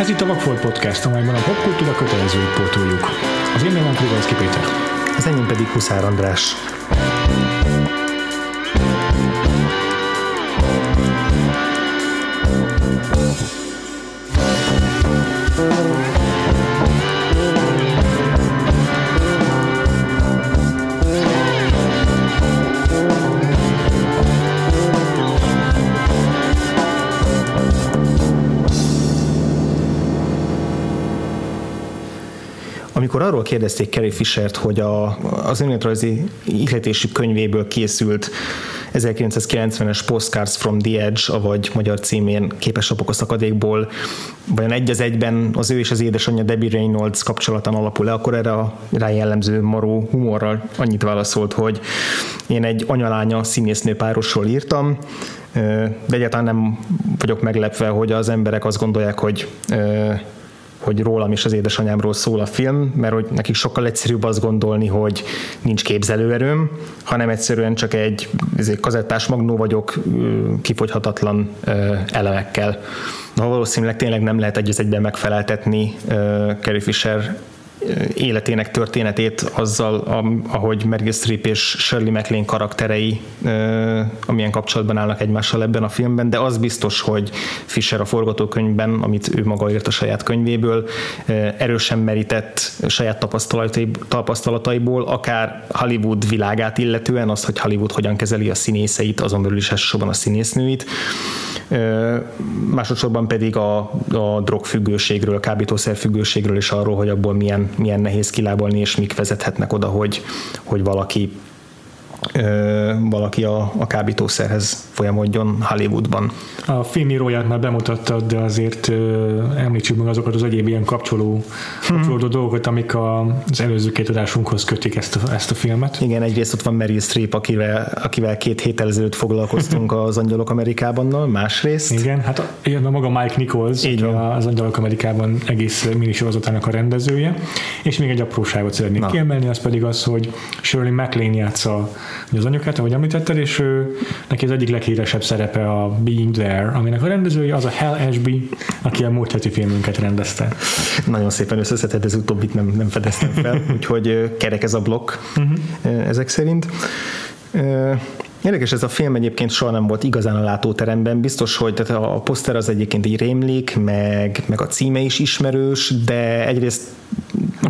Ez itt a Vagfolt Podcast, amelyben a popkultúra kötelezőt pótoljuk. Az én nevem Krivalszki Péter. Az enyém pedig Huszár András. Arról kérdezték Carrie Fishert, hogy a, az önéletrajzi ihletési könyvéből készült 1990-es Postcards from the Edge, vagy magyar címén Képeslapok a szakadékból, vajon egy az egyben az ő és az édesanyja Debbie Reynolds kapcsolatán alapul le, akkor erre a rá jellemző maró humorral annyit válaszolt, hogy én egy anyalánya színésznő párosról írtam, de egyáltalán nem vagyok meglepve, hogy az emberek azt gondolják, hogy hogy rólam és az édesanyámról szól a film, mert hogy nekik sokkal egyszerűbb azt gondolni, hogy nincs képzelőerőm, hanem egyszerűen csak egy kazettás magnó vagyok kifogyhatatlan elemekkel. Na, valószínűleg tényleg nem lehet egy egyben megfeleltetni Carrie Fisher életének történetét azzal, ahogy Meryl Streep és Shirley MacLaine karakterei amilyen kapcsolatban állnak egymással ebben a filmben, de az biztos, hogy Fisher a forgatókönyvben, amit ő maga írt a saját könyvéből, erősen merített saját tapasztalataiból, akár Hollywood világát illetően, azt, hogy Hollywood hogyan kezeli a színészeit, azon belül is elsősorban a színésznőit, másodszorban pedig a, a drogfüggőségről, kábítószerfüggőségről és arról, hogy abból milyen milyen nehéz kilábalni, és mik vezethetnek oda, hogy, hogy valaki valaki a, a kábítószerhez folyamodjon Hollywoodban. A filmíróját már bemutattad, de azért ö, említsük meg azokat az egyéb ilyen kapcsoló, kapcsolódó hmm. dolgokat, amik a, az előző két adásunkhoz kötik ezt a, ezt a filmet. Igen, egyrészt ott van Meryl Streep, akivel, akivel két héttel ezelőtt foglalkoztunk az Angyalok Amerikában, másrészt. Igen, hát a, a maga Mike Nichols, Így van. az Angyalok Amerikában egész minisorozatának a rendezője, és még egy apróságot szeretnék Na. kiemelni, az pedig az, hogy Shirley MacLaine játsza az anyukát, ahogy említetted, és ő, neki az egyik leghíresebb szerepe a Being There, aminek a rendezője az a Hal Ashby, aki a múlt heti filmünket rendezte. Nagyon szépen összeszedett, ez utóbbit nem, nem fedeztem fel, úgyhogy kerek ez a blokk uh-huh. ezek szerint. Érdekes ez a film egyébként soha nem volt igazán a látóteremben, biztos, hogy tehát a poszter az egyébként így rémlik, meg, meg a címe is ismerős, de egyrészt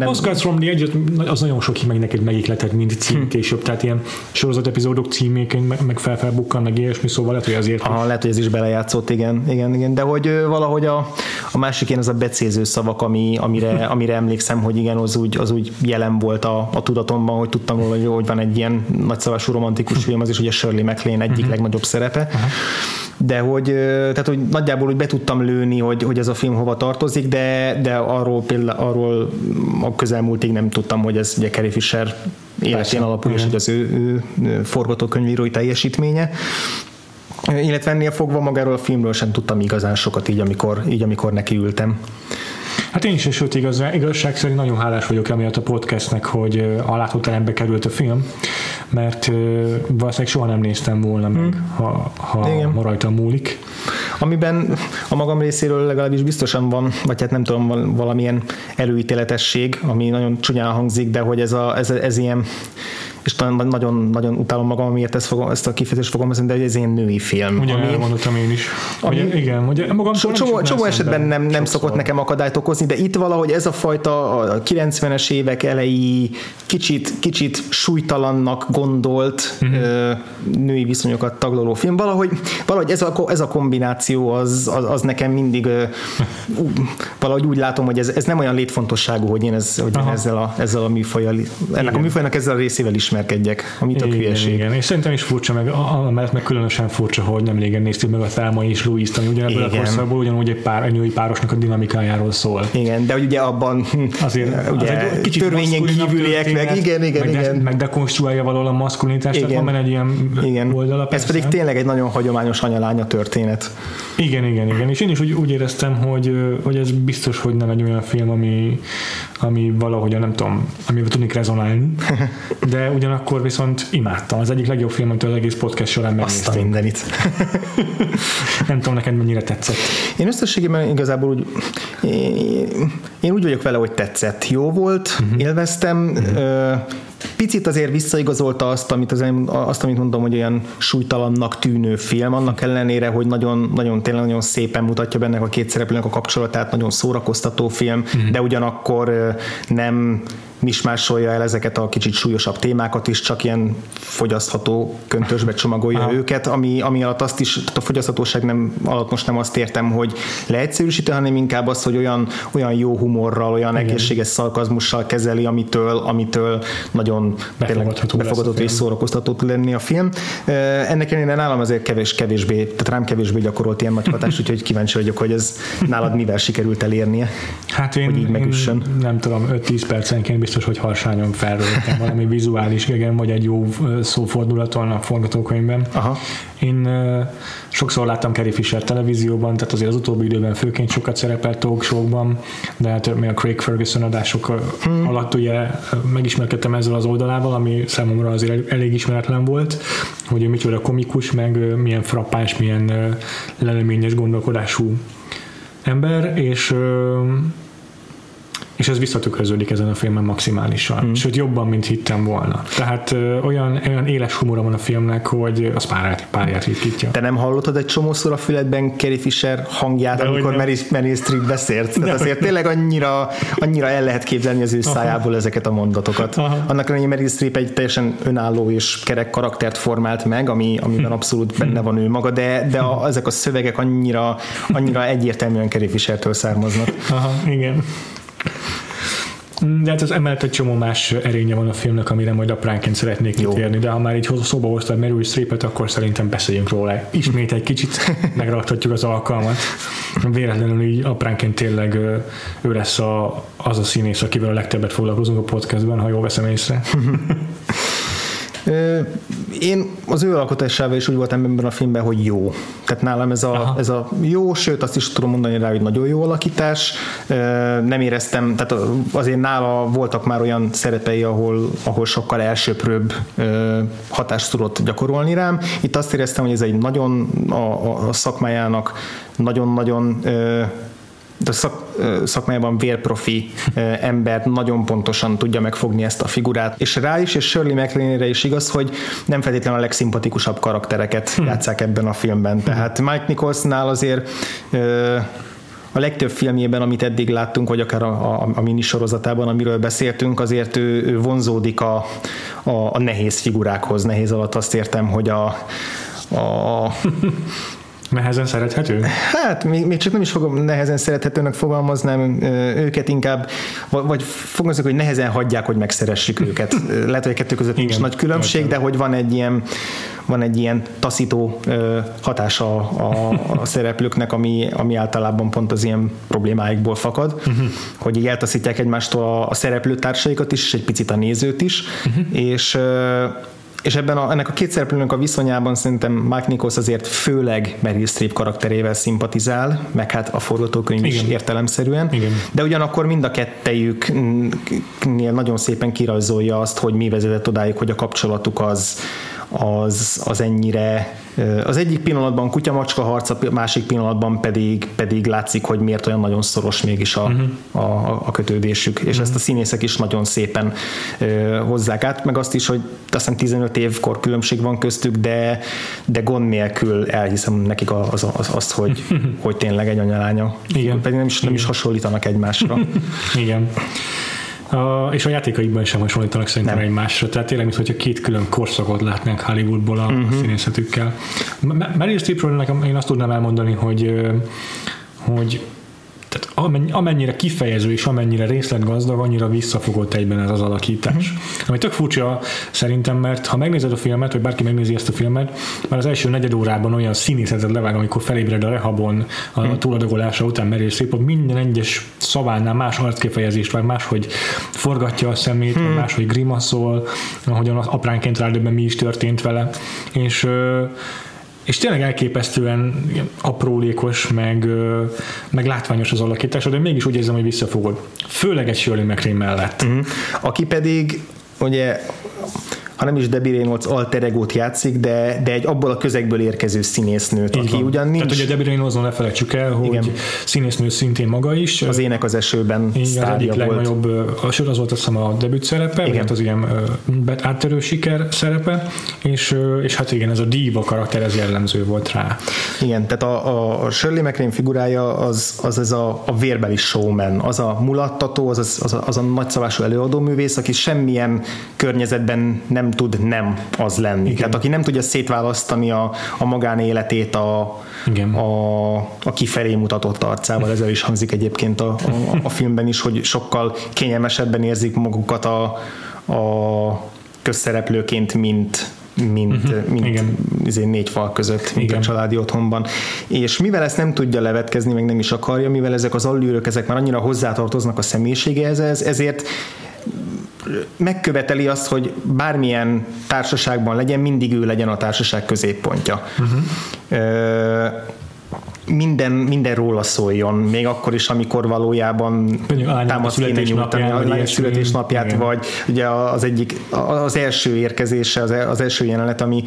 nem. A Postcards from the Edge az nagyon sok meg neked megikletett, mint cím hm. később, tehát ilyen sorozat epizódok címéként meg, meg felfelbukkan, meg ilyesmi, szóval lehet, hogy azért. Aha, lehet, hogy ez is belejátszott, igen, igen, igen. de hogy valahogy a, a másik ilyen az a becéző szavak, ami, amire, amire emlékszem, hogy igen, az úgy, az úgy jelen volt a, a tudatomban, hogy tudtam róla, hogy, hogy van egy ilyen nagyszavasú romantikus film, az is ugye Shirley MacLaine egyik uh-huh. legnagyobb szerepe. Uh-huh de hogy, tehát, hogy nagyjából úgy be tudtam lőni, hogy, hogy ez a film hova tartozik, de, de arról például arról a közelmúltig nem tudtam, hogy ez ugye Carrie Fisher életén alapul, és hogy az ő, ő forgatókönyvírói teljesítménye. Illetve ennél fogva magáról a filmről sem tudtam igazán sokat így, amikor, így, amikor nekiültem. Hát én is, sőt igaz, igazság szerint nagyon hálás vagyok emiatt a podcastnek, hogy a látóterembe került a film, mert valószínűleg soha nem néztem volna meg, hmm. ha, ha ma rajta múlik. Amiben a magam részéről legalábbis biztosan van, vagy hát nem tudom, valamilyen előítéletesség, ami nagyon csúnyán hangzik, de hogy ez, a, ez, ez ilyen és nagyon, nagyon utálom magam, amiért ezt, fogom, ezt a kifejezést fogom de ez én női film. Ugye ami, elmondottam én is. Ami, ugye, igen, ugye magam so, csomó, csomó esetben nem, nem szokott nekem akadályt okozni, de itt valahogy ez a fajta a 90-es évek elejé kicsit, kicsit súlytalannak gondolt uh-huh. női viszonyokat taglaló film, valahogy, valahogy ez, a, ez a kombináció az, az, az nekem mindig valahogy úgy látom, hogy ez, ez nem olyan létfontosságú, hogy én, ez, hogy én ezzel, a, ezzel a műfajjal, ennek igen. a műfajnak ezzel a részével is ismerkedjek, amit a hülyeség. Igen, és szerintem is furcsa, meg amellett meg különösen furcsa, hogy nem régen néztük meg a Thelma és Louis-t, ami ugyanebből a korszakból ugyanúgy egy pár, egy női párosnak a dinamikájáról szól. Igen, de ugye abban azért ugye, az egy kicsit törvényen kívüliek meg, igen, igen, meg, igen. meg dekonstruálja valahol a maszkulinitást, igen. tehát van egy ilyen igen. oldala. Ez pedig tényleg egy nagyon hagyományos anyalánya történet. Igen, igen, igen, és én is úgy, úgy éreztem, hogy, hogy ez biztos, hogy nem egy olyan film, ami, ami valahogy nem tudom, amivel tudnék rezonálni, de ugyanakkor viszont imádtam. Az egyik legjobb film, amit az egész podcast során Azt a mindenit. nem tudom, neked mennyire tetszett. Én összességében igazából úgy, én, én úgy vagyok vele, hogy tetszett. Jó volt, uh-huh. élveztem, uh-huh. Picit azért visszaigazolta azt, amit, az, azt, amit mondom, hogy olyan súlytalannak tűnő film, annak ellenére, hogy nagyon, nagyon tényleg nagyon szépen mutatja benne a két szereplőnek a kapcsolatát, nagyon szórakoztató film, mm. de ugyanakkor nem mismásolja el ezeket a kicsit súlyosabb témákat is, csak ilyen fogyasztható köntösbe csomagolja Aha. őket, ami, ami alatt azt is, a fogyaszthatóság nem, alatt most nem azt értem, hogy leegyszerűsíti, hanem inkább az, hogy olyan, olyan jó humorral, olyan Igen. egészséges szalkazmussal kezeli, amitől, amitől nagyon befogadható, befogadható és szórakoztató lenni a film. Ennek ellenére nálam azért kevés, kevésbé, tehát rám kevésbé gyakorolt ilyen nagy hatás, úgyhogy kíváncsi vagyok, hogy ez nálad mivel sikerült elérnie. Hát én, hogy így én nem tudom, 5-10 percenként biztos, hogy harsányon felröltem valami vizuális gegen, vagy egy jó szófordulaton a forgatókönyvben. Aha. Én sokszor láttam Carrie Fisher televízióban, tehát azért az utóbbi időben főként sokat szerepelt talk show-ban, de hát még a Craig Ferguson adások hmm. alatt ugye megismerkedtem ezzel az oldalával, ami számomra azért elég ismeretlen volt, hogy micsoda komikus, meg milyen frappáns, milyen leleményes gondolkodású ember, és és ez visszatükröződik ezen a filmen maximálisan. Mm. Sőt, jobban, mint hittem volna. Tehát ö, olyan, olyan éles humora van a filmnek, hogy az párját, párját ritkítja. Te nem hallottad egy csomószor a füledben Carrie Fisher hangját, De amikor Mary, Mary Streep beszélt? Tehát azért tényleg annyira, annyira el lehet képzelni az ő szájából Aha. ezeket a mondatokat. Aha. Annak ellenére Mary Streep egy teljesen önálló és kerek karaktert formált meg, ami, amiben hm. abszolút benne van ő maga, de, de a, ezek a szövegek annyira, annyira egyértelműen Carrie Fishertől származnak. Aha, igen. De hát az emellett egy csomó más erénye van a filmnek, amire majd apránként szeretnék kitérni, de ha már így szóba hoztad Meryl Streepet, akkor szerintem beszéljünk róla. Ismét egy kicsit megraktatjuk az alkalmat. Véletlenül így apránként tényleg ő lesz a, az a színész, akivel a legtöbbet foglalkozunk a podcastban, ha jól veszem észre. Én az ő alkotásával is úgy voltam ebben a filmben, hogy jó. Tehát nálam ez a, ez a jó, sőt azt is tudom mondani rá, hogy nagyon jó alakítás. Nem éreztem, tehát azért nála voltak már olyan szerepei, ahol, ahol sokkal elsőprőbb hatást tudott gyakorolni rám. Itt azt éreztem, hogy ez egy nagyon a, a szakmájának nagyon-nagyon de szak, szakmájában vérprofi ember nagyon pontosan tudja megfogni ezt a figurát, és rá is, és Shirley MacLaine-re is igaz, hogy nem feltétlenül a legszimpatikusabb karaktereket hmm. játszák ebben a filmben. Hmm. Tehát Mike Nicholsnál azért a legtöbb filmjében, amit eddig láttunk, vagy akár a, a, a minisorozatában, amiről beszéltünk, azért ő, ő vonzódik a, a, a nehéz figurákhoz. Nehéz alatt azt értem, hogy a, a Nehezen szerethető? Hát még, még csak nem is fogom nehezen szerethetőnek fogalmaznám őket, inkább, vagy fogalmazok, hogy nehezen hagyják, hogy megszeressük őket. Lehet, hogy a kettő között nincs nagy különbség, de hogy van egy ilyen, van egy ilyen taszító hatása a, a szereplőknek, ami, ami általában pont az ilyen problémáikból fakad, uh-huh. hogy így eltaszítják egymástól a, a szereplőtársaikat is, és egy picit a nézőt is, uh-huh. és és ebben a, ennek a két szereplőnek a viszonyában szerintem Mike Nichols azért főleg Meryl Streep karakterével szimpatizál, meg hát a forgatókönyv is értelemszerűen, Igen. de ugyanakkor mind a kettejüknél nagyon szépen kirajzolja azt, hogy mi vezetett odáig, hogy a kapcsolatuk az, az, az ennyire az egyik pillanatban kutya-macska harc, a másik pillanatban pedig, pedig látszik, hogy miért olyan nagyon szoros mégis a, uh-huh. a, a kötődésük, és uh-huh. ezt a színészek is nagyon szépen uh, hozzák át, meg azt is, hogy azt hiszem 15 évkor különbség van köztük, de, de gond nélkül elhiszem nekik az, az, azt, hogy, hogy tényleg egy anyalánya. Igen. Pedig nem is, nem is hasonlítanak egymásra. Igen. A, és a játékaikban sem hasonlítanak szerintem nem. egymásra. Tehát tényleg, mintha két külön korszakot látnánk Hollywoodból a uh-huh. színészetükkel. Meryl Streepről nekem én azt tudnám elmondani, hogy hogy tehát amennyire kifejező és amennyire részletgazdag, annyira visszafogott egyben ez az alakítás. Mm. Ami tök furcsa szerintem, mert ha megnézed a filmet, vagy bárki megnézi ezt a filmet, már az első negyed órában olyan színészetet levág, amikor felébred a rehabon a túladogolása után merés szép, hogy minden egyes szavánál más arckifejezést vár, máshogy forgatja a szemét, mm. máshogy grimaszol, ahogyan apránként rádöbben mi is történt vele. És és tényleg elképesztően aprólékos, meg, meg látványos az alakítás, de mégis úgy érzem, hogy visszafogod. Főleg egy Shirley MacLaine mellett. Uh-huh. Aki pedig ugye ha nem is Debbie Reynolds alter egót játszik, de, de egy abból a közegből érkező színésznőt, Így aki van. ugyan nincs... Tehát ugye Debbie Reynolds-on ne felejtsük el, hogy Igen. színésznő szintén maga is. Az ének az esőben Igen, az egyik legnagyobb, a sor az volt azt hiszem a debüt szerepe, igen. hát az ilyen áttörő siker szerepe, és, és hát igen, ez a diva karakter, ez jellemző volt rá. Igen, tehát a, a Shirley MacLaine figurája az, az ez a, a vérbeli showman, az a mulattató, az, az, az, a, az a nagyszabású előadóművész, aki semmilyen környezetben nem tud nem az lenni. Igen. Tehát aki nem tudja szétválasztani a, a magánéletét a, Igen. a, a kifelé mutatott arcával, ezzel is hangzik egyébként a, a, a filmben is, hogy sokkal kényelmesebben érzik magukat a, a közszereplőként, mint, mint, uh-huh. mint Igen. Izé négy fal között, mint Igen. a családi otthonban. És mivel ezt nem tudja levetkezni, meg nem is akarja, mivel ezek az allűrök, ezek már annyira hozzátartoznak a személyiségéhez, ezért megköveteli azt, hogy bármilyen társaságban legyen, mindig ő legyen a társaság középpontja. Uh-huh. Minden, minden róla szóljon, még akkor is, amikor valójában támaszt kéne nyújtani a lány születésnapját, Igen. vagy ugye az egyik, az első érkezése, az, az első jelenet, ami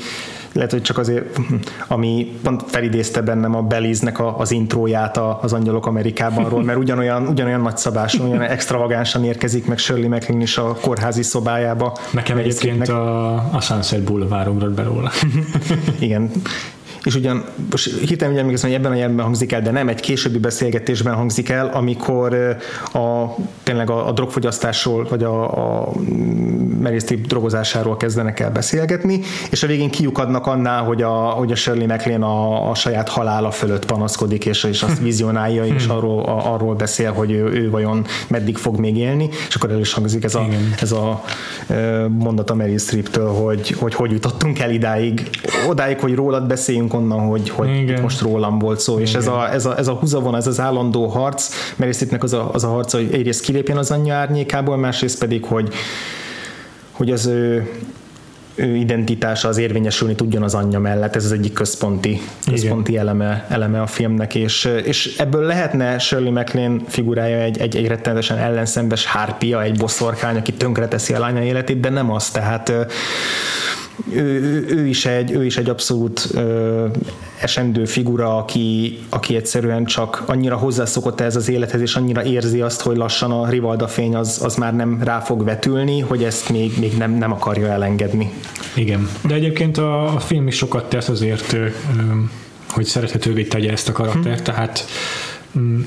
lehet, hogy csak azért, ami pont felidézte bennem a Beliznek a, az intróját az Angyalok Amerikában, mert ugyanolyan, ugyanolyan nagyszabáson, olyan extravagánsan érkezik meg Shirley MacLaine is a kórházi szobájába. Nekem egyébként a, a Sunset Boulevard ugrott belőle. Igen, és ugyan most hirtelen emlékszem, hogy ebben a jelenben hangzik el, de nem egy későbbi beszélgetésben hangzik el, amikor a, tényleg a, a drogfogyasztásról, vagy a, a Streep drogozásáról kezdenek el beszélgetni, és a végén kiukadnak annál, hogy a, hogy a Shirley MacLaine a, a saját halála fölött panaszkodik, és, és azt vizionálja, és hmm. arról, a, arról beszél, hogy ő, ő vajon meddig fog még élni, és akkor el is hangzik ez a, ez a mondat a Mary Streep-től, hogy, hogy hogy jutottunk el idáig, odáig, hogy rólad beszéljünk, onnan, hogy, hogy itt most rólam volt szó, Igen. és ez a, ez, a, ez a húzavon, ez az állandó harc, mert itt az a, az a harc, hogy egyrészt kilépjen az anyja árnyékából, másrészt pedig, hogy, hogy az ő, ő identitása az érvényesülni tudjon az anyja mellett, ez az egyik központi, központi eleme, eleme a filmnek, és, és ebből lehetne Shirley MacLaine figurája egy, egy, egy rettenetesen ellenszembes hárpia, egy bosszorkány, aki tönkreteszi a lánya életét, de nem az, tehát ő, ő, is egy, ő is egy abszolút ö, esendő figura, aki, aki egyszerűen csak annyira hozzászokott ez az élethez, és annyira érzi azt, hogy lassan a Rivalda fény az, az már nem rá fog vetülni, hogy ezt még, még nem, nem akarja elengedni. Igen, de egyébként a, a film is sokat tesz azért, ö, hogy szerethetővé tegye ezt a karaktert, hm. tehát mm,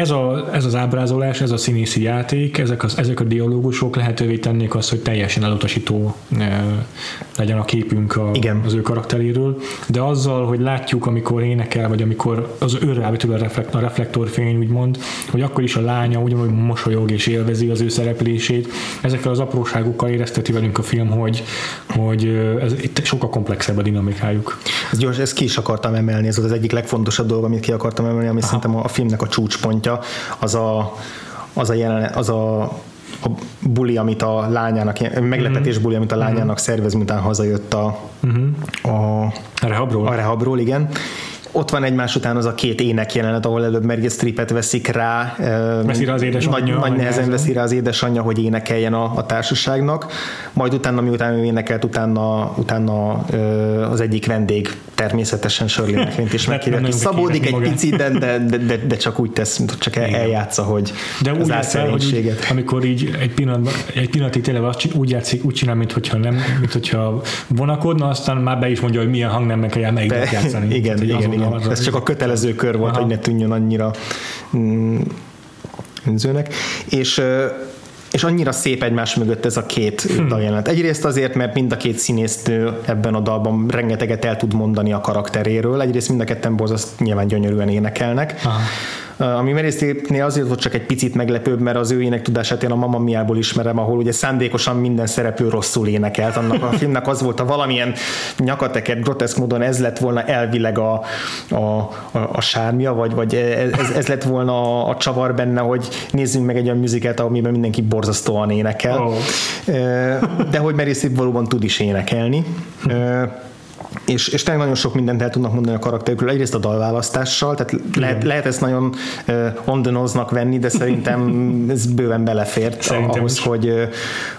ez, a, ez az ábrázolás, ez a színészi játék, ezek, az, ezek a dialógusok lehetővé tennék azt, hogy teljesen elutasító e, legyen a képünk a, Igen. az ő karakteréről, de azzal, hogy látjuk, amikor énekel, vagy amikor az ő rávetül a, reflekt, a reflektorfény, úgymond, hogy akkor is a lánya ugyanúgy mosolyog és élvezi az ő szereplését, ezekkel az apróságokkal érezteti velünk a film, hogy, hogy ez itt sokkal komplexebb a dinamikájuk. Ez gyors, ezt ki is akartam emelni, ez az egyik legfontosabb dolog, amit ki akartam emelni, ami Aha. szerintem a filmnek a csúcspontja, pontja, az a, az a, jelen, az a a buli, amit a lányának, meglepetés buli, amit a mhm. lányának szervez, miután hazajött a, uh-huh. a, a rehabról. A rehabról, igen ott van egymás után az a két ének jelenet, ahol előbb Meryl Streepet veszik rá. Veszi rá az édesanyja. Nagy, nagy nehezen veszi rá az édesanyja, hogy énekeljen a, a társaságnak. Majd utána, miután ő énekelt, utána, utána az egyik vendég természetesen Shirley MacLaine-t is meghívja. Szabódik egy picit, de, de, de, de, csak úgy tesz, mint csak el, eljátsza, hogy de úgy az el, hogy úgy, amikor így egy, pillanat, egy pillanatig tényleg úgy játszik, úgy csinál, mintha nem, mintha vonakodna, aztán már be is mondja, hogy milyen hangnemben kell melyiket játszani. Igen, Tehát, igen, igen. Az, Ez csak a kötelező kör volt, Aha. hogy ne tűnjön annyira mm, önzőnek. És és annyira szép egymás mögött ez a két hmm. daljelenet. Egyrészt azért, mert mind a két színésznő ebben a dalban rengeteget el tud mondani a karakteréről, egyrészt mind a ketten borzaszt nyilván gyönyörűen énekelnek. Aha ami Meryl azért volt csak egy picit meglepőbb, mert az ő ének tudását én a Mamma Miából ismerem, ahol ugye szándékosan minden szereplő rosszul énekelt. Annak a filmnek az volt a valamilyen nyakateket, groteszk módon ez lett volna elvileg a, a, a, a sármja, vagy, vagy ez, ez lett volna a, a csavar benne, hogy nézzünk meg egy olyan műziket, amiben mindenki borzasztóan énekel. Oh. De hogy Meryl valóban tud is énekelni. És, és tényleg nagyon sok mindent el tudnak mondani a karakterükről, egyrészt a dalválasztással, tehát lehet, lehet ezt nagyon uh, on the nose-nak venni, de szerintem ez bőven belefért szerintem ahhoz, hogy, uh,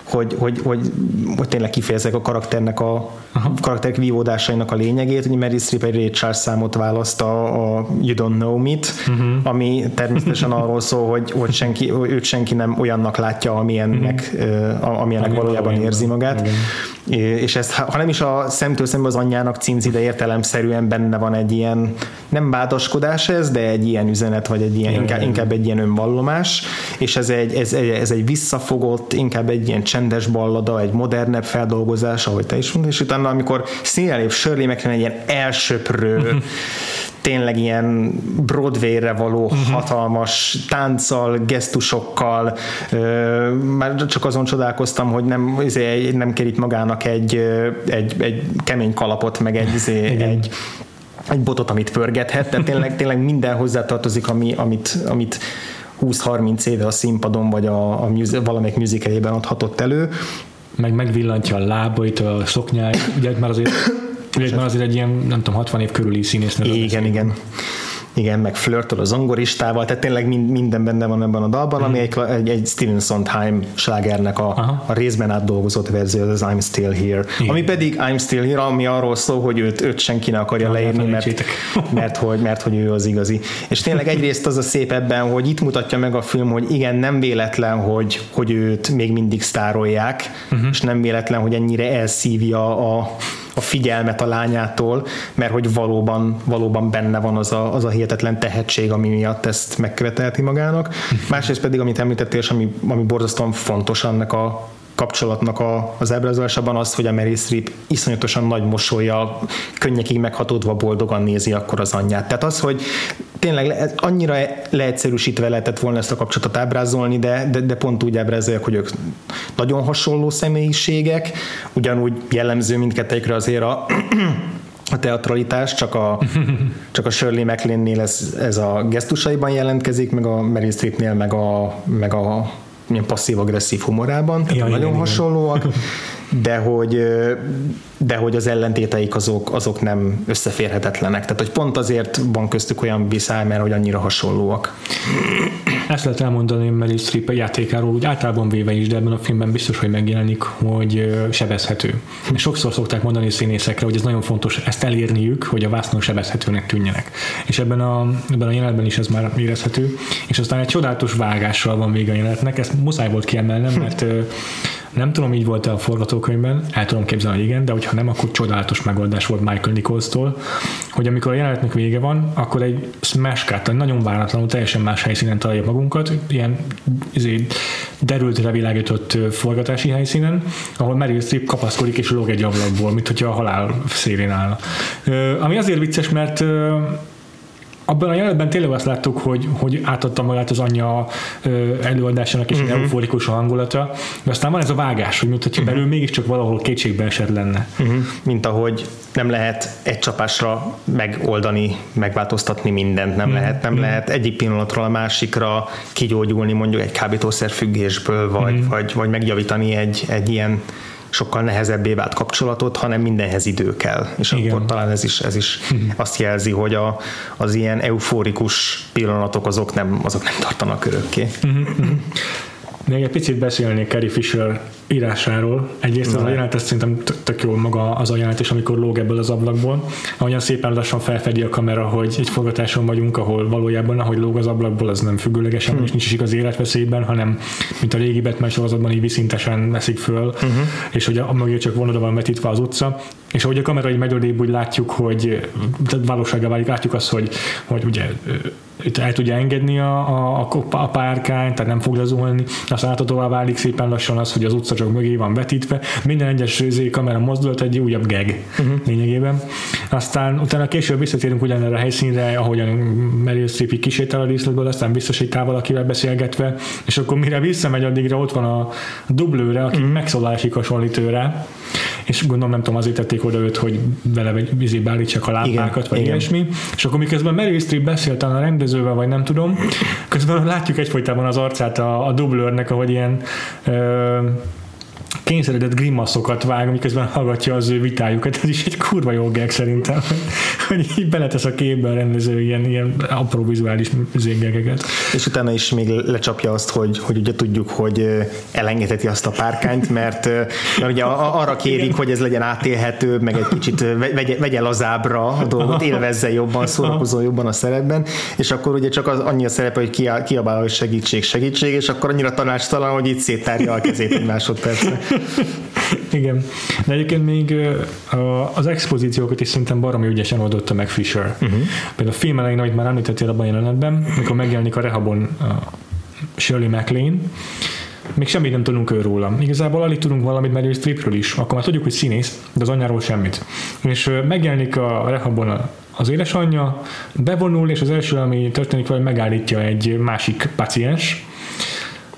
hogy, hogy, hogy, hogy tényleg kifejezek a karakternek a Aha. karakterek vívódásainak a lényegét. Ugye Mary Streep egy Ray Charles számot választ a, a You Don't Know Me-t, uh-huh. ami természetesen arról szól, hogy, hogy senki, őt senki nem olyannak látja, amilyennek, uh-huh. amilyennek valójában érzi magát. Igen és ez, ha nem is a szemtől szembe az anyjának címzi, de értelemszerűen benne van egy ilyen, nem bádaskodás ez, de egy ilyen üzenet, vagy egy ilyen, inkább, inkább egy ilyen önvallomás, és ez egy, ez, ez egy visszafogott, inkább egy ilyen csendes ballada, egy modernebb feldolgozás, ahogy te is mondtad, és utána, amikor színelép Shirley MacLaine egy ilyen elsöprő, tényleg ilyen Broadway-re való uh-huh. hatalmas tánccal, gesztusokkal, már csak azon csodálkoztam, hogy nem, izé, nem kerít magának egy, egy, egy kemény kalapot, meg egy, izé, egy egy botot, amit pörgethet, tehát tényleg, tényleg minden hozzátartozik, ami, amit, amit 20-30 éve a színpadon vagy a, a music, valamelyik műzikelében adhatott elő. Meg megvillantja a lábait, a szoknyáit, ugye már azért Ugye már azért egy ilyen, nem tudom, 60 év körüli színésznő. Igen, igen igen, meg flörtol a zongoristával, tehát tényleg minden benne van ebben a dalban, ami egy, egy, egy Steven Sondheim slágernek a, a részben átdolgozott verzió, az I'm Still Here. Igen. Ami pedig I'm Still Here, ami arról szól, hogy őt, őt senki ne akarja Na, leírni, mert, mert, hogy, mert hogy ő az igazi. És tényleg egyrészt az a szép ebben, hogy itt mutatja meg a film, hogy igen, nem véletlen, hogy, hogy őt még mindig sztárolják, uh-huh. és nem véletlen, hogy ennyire elszívja a, a figyelmet a lányától, mert hogy valóban, valóban benne van az a, az a hihetetlen tehetség, ami miatt ezt megkövetelti magának. Másrészt pedig, amit említettél, és ami, ami borzasztóan fontos annak a kapcsolatnak a, az ábrázolásában az, hogy a Mary Streep iszonyatosan nagy mosolya, könnyekig meghatódva boldogan nézi akkor az anyját. Tehát az, hogy tényleg le, annyira leegyszerűsítve lehetett volna ezt a kapcsolatot ábrázolni, de, de, de pont úgy ábrázolják, hogy ők nagyon hasonló személyiségek, ugyanúgy jellemző mindkettőkre azért a a teatralitás, csak a, csak a Shirley MacLaine-nél ez, ez a gesztusaiban jelentkezik, meg a Meryl Streepnél meg a, meg a passzív-agresszív humorában, tehát ja, nagyon igen, hasonlóak, de hogy, de hogy az ellentéteik azok, azok nem összeférhetetlenek. Tehát, hogy pont azért van köztük olyan viszály, mert hogy annyira hasonlóak. Ezt lehet elmondani Meryl Streep játékáról, úgy általában véve is, de ebben a filmben biztos, hogy megjelenik, hogy sebezhető. Sokszor szokták mondani színészekre, hogy ez nagyon fontos ezt elérniük, hogy a vásznon sebezhetőnek tűnjenek. És ebben a, ebben a jelenetben is ez már érezhető. És aztán egy csodálatos vágással van vége a jelenetnek, ezt muszáj volt kiemelnem, mert nem tudom, így volt-e a forgatókönyvben, el tudom képzelni, hogy igen, de hogyha nem, akkor csodálatos megoldás volt Michael Nichols-tól, hogy amikor a jelenetnek vége van, akkor egy smash cut, nagyon váratlanul, teljesen más helyszínen találjuk magunkat, ilyen ezért derültre világított forgatási helyszínen, ahol Meryl Streep kapaszkodik és lóg egy ablakból, mint hogyha a halál szélén állna. Ami azért vicces, mert abban a jelenetben tényleg azt láttuk, hogy, hogy átadta magát az anyja előadásának és uh-huh. euforikus a hangulata, de aztán van ez a vágás, hogy mint hogyha uh-huh. belül mégiscsak valahol kétségbe esett lenne. Uh-huh. Mint ahogy nem lehet egy csapásra megoldani, megváltoztatni mindent, nem uh-huh. lehet, nem uh-huh. lehet egyik pillanatról a másikra kigyógyulni mondjuk egy kábítószer függésből, vagy, uh-huh. vagy, vagy megjavítani egy, egy ilyen sokkal nehezebbé vált kapcsolatot, hanem mindenhez idő kell. És Igen. akkor talán ez is, ez is azt jelzi, hogy a, az ilyen euforikus pillanatok azok nem, azok nem tartanak örökké. Még egy picit beszélnék Carrie Fisher írásáról. Egyrészt az a jelenet, ez szerintem tök jó maga az a jelenet is, amikor lóg ebből az ablakból. Ahogyan szépen lassan felfedi a kamera, hogy egy forgatáson vagyunk, ahol valójában, ahogy lóg az ablakból, az nem függőlegesen, hmm. és nincs is igaz életveszélyben, hanem mint a régi Batman sorozatban így viszintesen veszik föl, uh-huh. és hogy a mögé csak vonodva van vetítve az utca, és ahogy a kamera így megy odébb, úgy látjuk, hogy valósággal válik, látjuk azt, hogy, hogy ugye itt el tudja engedni a, a, a párkány, tehát nem fog lezuhanni, aztán láthatóvá válik szépen lassan az, hogy az utca csak mögé van vetítve, minden egyes kamera mozdulat egy újabb geg uh-huh. lényegében. Aztán utána később visszatérünk ugyanerre a helyszínre, ahogyan Meryl Streep kisétál a díszletből, aztán biztosítál valakivel beszélgetve, és akkor mire visszamegy, addigra ott van a dublőre, aki uh-huh. megszólalásig hasonlít őre, és gondolom nem tudom, azért tették oda őt, hogy vele vizébe állítsák a lábákat, vagy igen. ilyesmi. És akkor miközben Meryl Streep beszélt a rendezővel, vagy nem tudom, közben látjuk egyfolytában az arcát a, a dublőrnek, ahogy ilyen ö, kényszeredett grimaszokat vág, miközben hallgatja az ő vitájukat. Ez is egy kurva jó gag szerintem, hogy így beletesz a képbe a rendező ilyen, ilyen apró vizuális zégegeket. És utána is még lecsapja azt, hogy, hogy ugye tudjuk, hogy elengedheti azt a párkányt, mert, mert ugye arra kérik, hogy ez legyen átélhetőbb, meg egy kicsit vegye, vegye lazábra a dolgot, élvezze jobban, szórakozó jobban a szerepben, és akkor ugye csak az annyi a szerepe, hogy kiabál, hogy segítség, segítség, és akkor annyira tanácstalan, hogy itt széttárja a kezét egy másodpercre. Igen. De egyébként még az expozíciókat is szerintem baromi ügyesen oldotta meg Fisher. Uh-huh. Például a film elején, ahogy már említettél abban a jelenetben, amikor megjelenik a rehabon a Shirley MacLaine, még semmit nem tudunk őróla. Igazából alig tudunk valamit Meryl Streepről is. Akkor már tudjuk, hogy színész, de az anyáról semmit. És megjelenik a rehabon az édesanyja, bevonul, és az első, ami történik hogy megállítja egy másik paciens,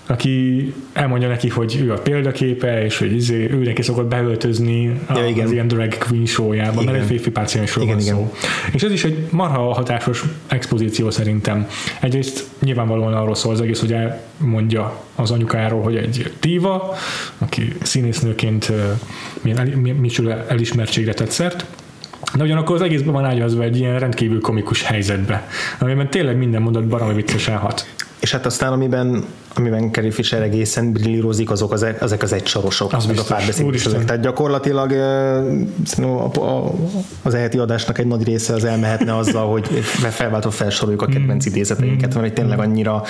aki elmondja neki, hogy ő a példaképe, és hogy izé, ő neki szokott beöltözni ja, igen. az ilyen drag queen show-jába, mert egy férfi páciensről igen, van igen. szó. És ez is egy marha hatásos expozíció szerintem. Egyrészt nyilvánvalóan arról szól az egész, hogy elmondja az anyukáról, hogy egy tíva, aki színésznőként milyen, micsoda elismertségre tett szert, de ugyanakkor az egészben van ágyazva egy ilyen rendkívül komikus helyzetbe, amiben tényleg minden mondat baromi viccesen hat. És hát aztán, amiben, amiben Carrie Fisher egészen brillírozik, azok az, e- ezek az egysorosok, az meg a párbeszédek. Tehát gyakorlatilag az eheti adásnak egy nagy része az elmehetne azzal, hogy felváltva felsoroljuk a kedvenc mm. idézeteinket, mert tényleg annyira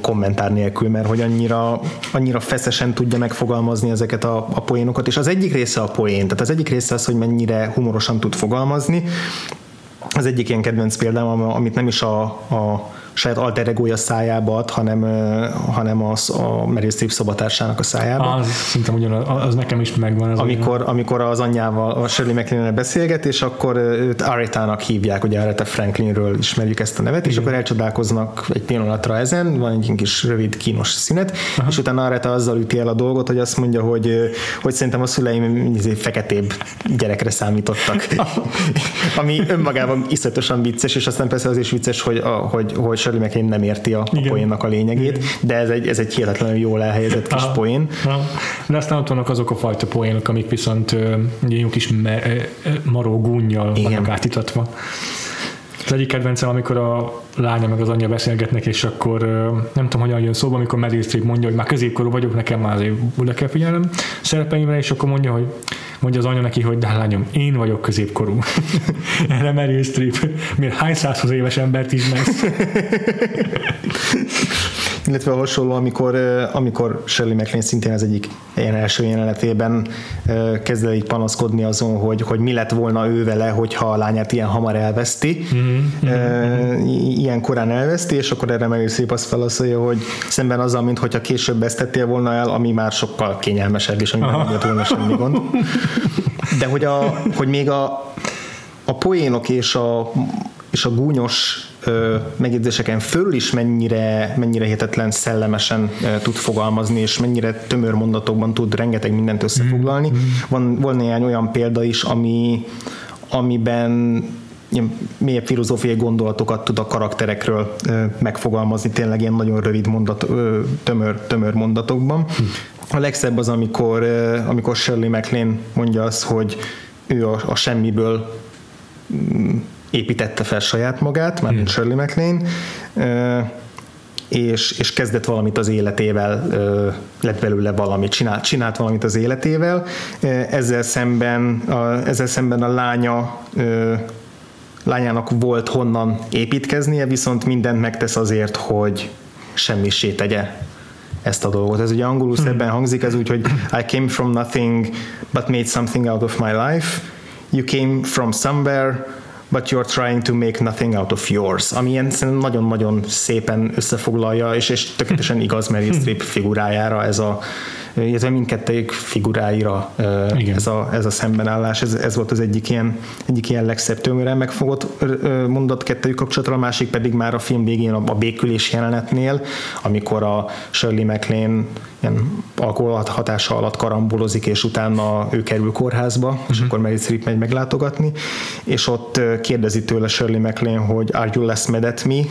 kommentár nélkül, mert hogy annyira, annyira feszesen tudja megfogalmazni ezeket a, a poénokat, és az egyik része a poén, tehát az egyik része az, hogy mennyire humorosan tud fogalmazni, az egyik ilyen kedvenc példám, amit nem is a, a saját alter egója szájába ad, hanem, hanem az a Meryl Streep szobatársának a szájába. Az, szerintem ugyanaz, az nekem is megvan. Az amikor, amikor az anyjával, a Shirley MacLaine beszélget, és akkor őt Aretának hívják, ugye Areta Franklinről ismerjük ezt a nevet, Igen. és akkor elcsodálkoznak egy pillanatra ezen, van egy kis rövid, kínos szünet, Aha. és utána Areta azzal üti el a dolgot, hogy azt mondja, hogy, hogy szerintem a szüleim izé feketébb gyerekre számítottak. Ami önmagában iszonyatosan vicces, és aztán persze az is vicces, hogy, a, hogy, hogy Shirley MacLaine nem érti a, a poénnak a lényegét, Igen. de ez egy, ez egy hihetetlenül jól elhelyezett kis Aha. poén. Aha. De aztán ott vannak azok a fajta poénok, amik viszont egy jó kis me, maró gúnyjal vannak átítatva. Az egyik kedvencem, amikor a lánya meg az anyja beszélgetnek, és akkor nem tudom, hogyan jön szóba, amikor Meryl Streep mondja, hogy már középkorú vagyok, nekem már azért oda kell figyelnem szerepeimre, és akkor mondja, hogy mondja az anya neki, hogy de lányom, én vagyok középkorú. Erre Meryl Streep, miért hány százhoz éves embert ismersz? illetve hasonló, amikor, amikor Shirley MacLaine szintén az egyik ilyen első jelenetében kezd el így panaszkodni azon, hogy, hogy mi lett volna ő vele, hogyha a lányát ilyen hamar elveszti, mm-hmm. ilyen korán elveszti, és akkor erre meg szép azt felaszolja, hogy szemben azzal, mint hogyha később ezt tettél volna el, ami már sokkal kényelmesebb, és amiben nem lett volna semmi gond. De hogy, a, hogy még a, a poénok és a, és a gúnyos megjegyzéseken fölül is mennyire, mennyire hihetetlen szellemesen tud fogalmazni, és mennyire tömör mondatokban tud rengeteg mindent összefoglalni. Mm-hmm. Van, van néhány olyan példa is, ami, amiben mélyebb filozófiai gondolatokat tud a karakterekről megfogalmazni, tényleg ilyen nagyon rövid mondat, tömör, tömör mondatokban. A legszebb az, amikor, amikor Shirley MacLaine mondja azt, hogy ő a, a semmiből mm, építette fel saját magát, már mint. Shirley MacLaine, és, és kezdett valamit az életével, lett belőle valamit, csinált, csinált valamit az életével. Ezzel szemben a, ezzel szemben a lánya lányának volt honnan építkeznie, viszont mindent megtesz azért, hogy semmisé tegye ezt a dolgot. Ez ugye angolul hmm. szebben hangzik, ez úgy, hogy I came from nothing, but made something out of my life. You came from somewhere, but you're trying to make nothing out of yours, ami ilyen nagyon-nagyon szépen összefoglalja, és, és tökéletesen igaz Mary Streep figurájára ez a illetve mindkettőjük figuráira ez a, ez a szembenállás, ez, ez volt az egyik ilyen, egyik ilyen legszebb tömören megfogott mondat kettőjük kapcsolatra, a másik pedig már a film végén a, a békülés jelenetnél, amikor a Shirley MacLaine ilyen alkohol hatása alatt karambolozik, és utána ő kerül kórházba, uh-huh. és mhm. akkor Mary Streep megy meglátogatni, és ott kérdezi tőle Shirley MacLaine, hogy are you less mad at me?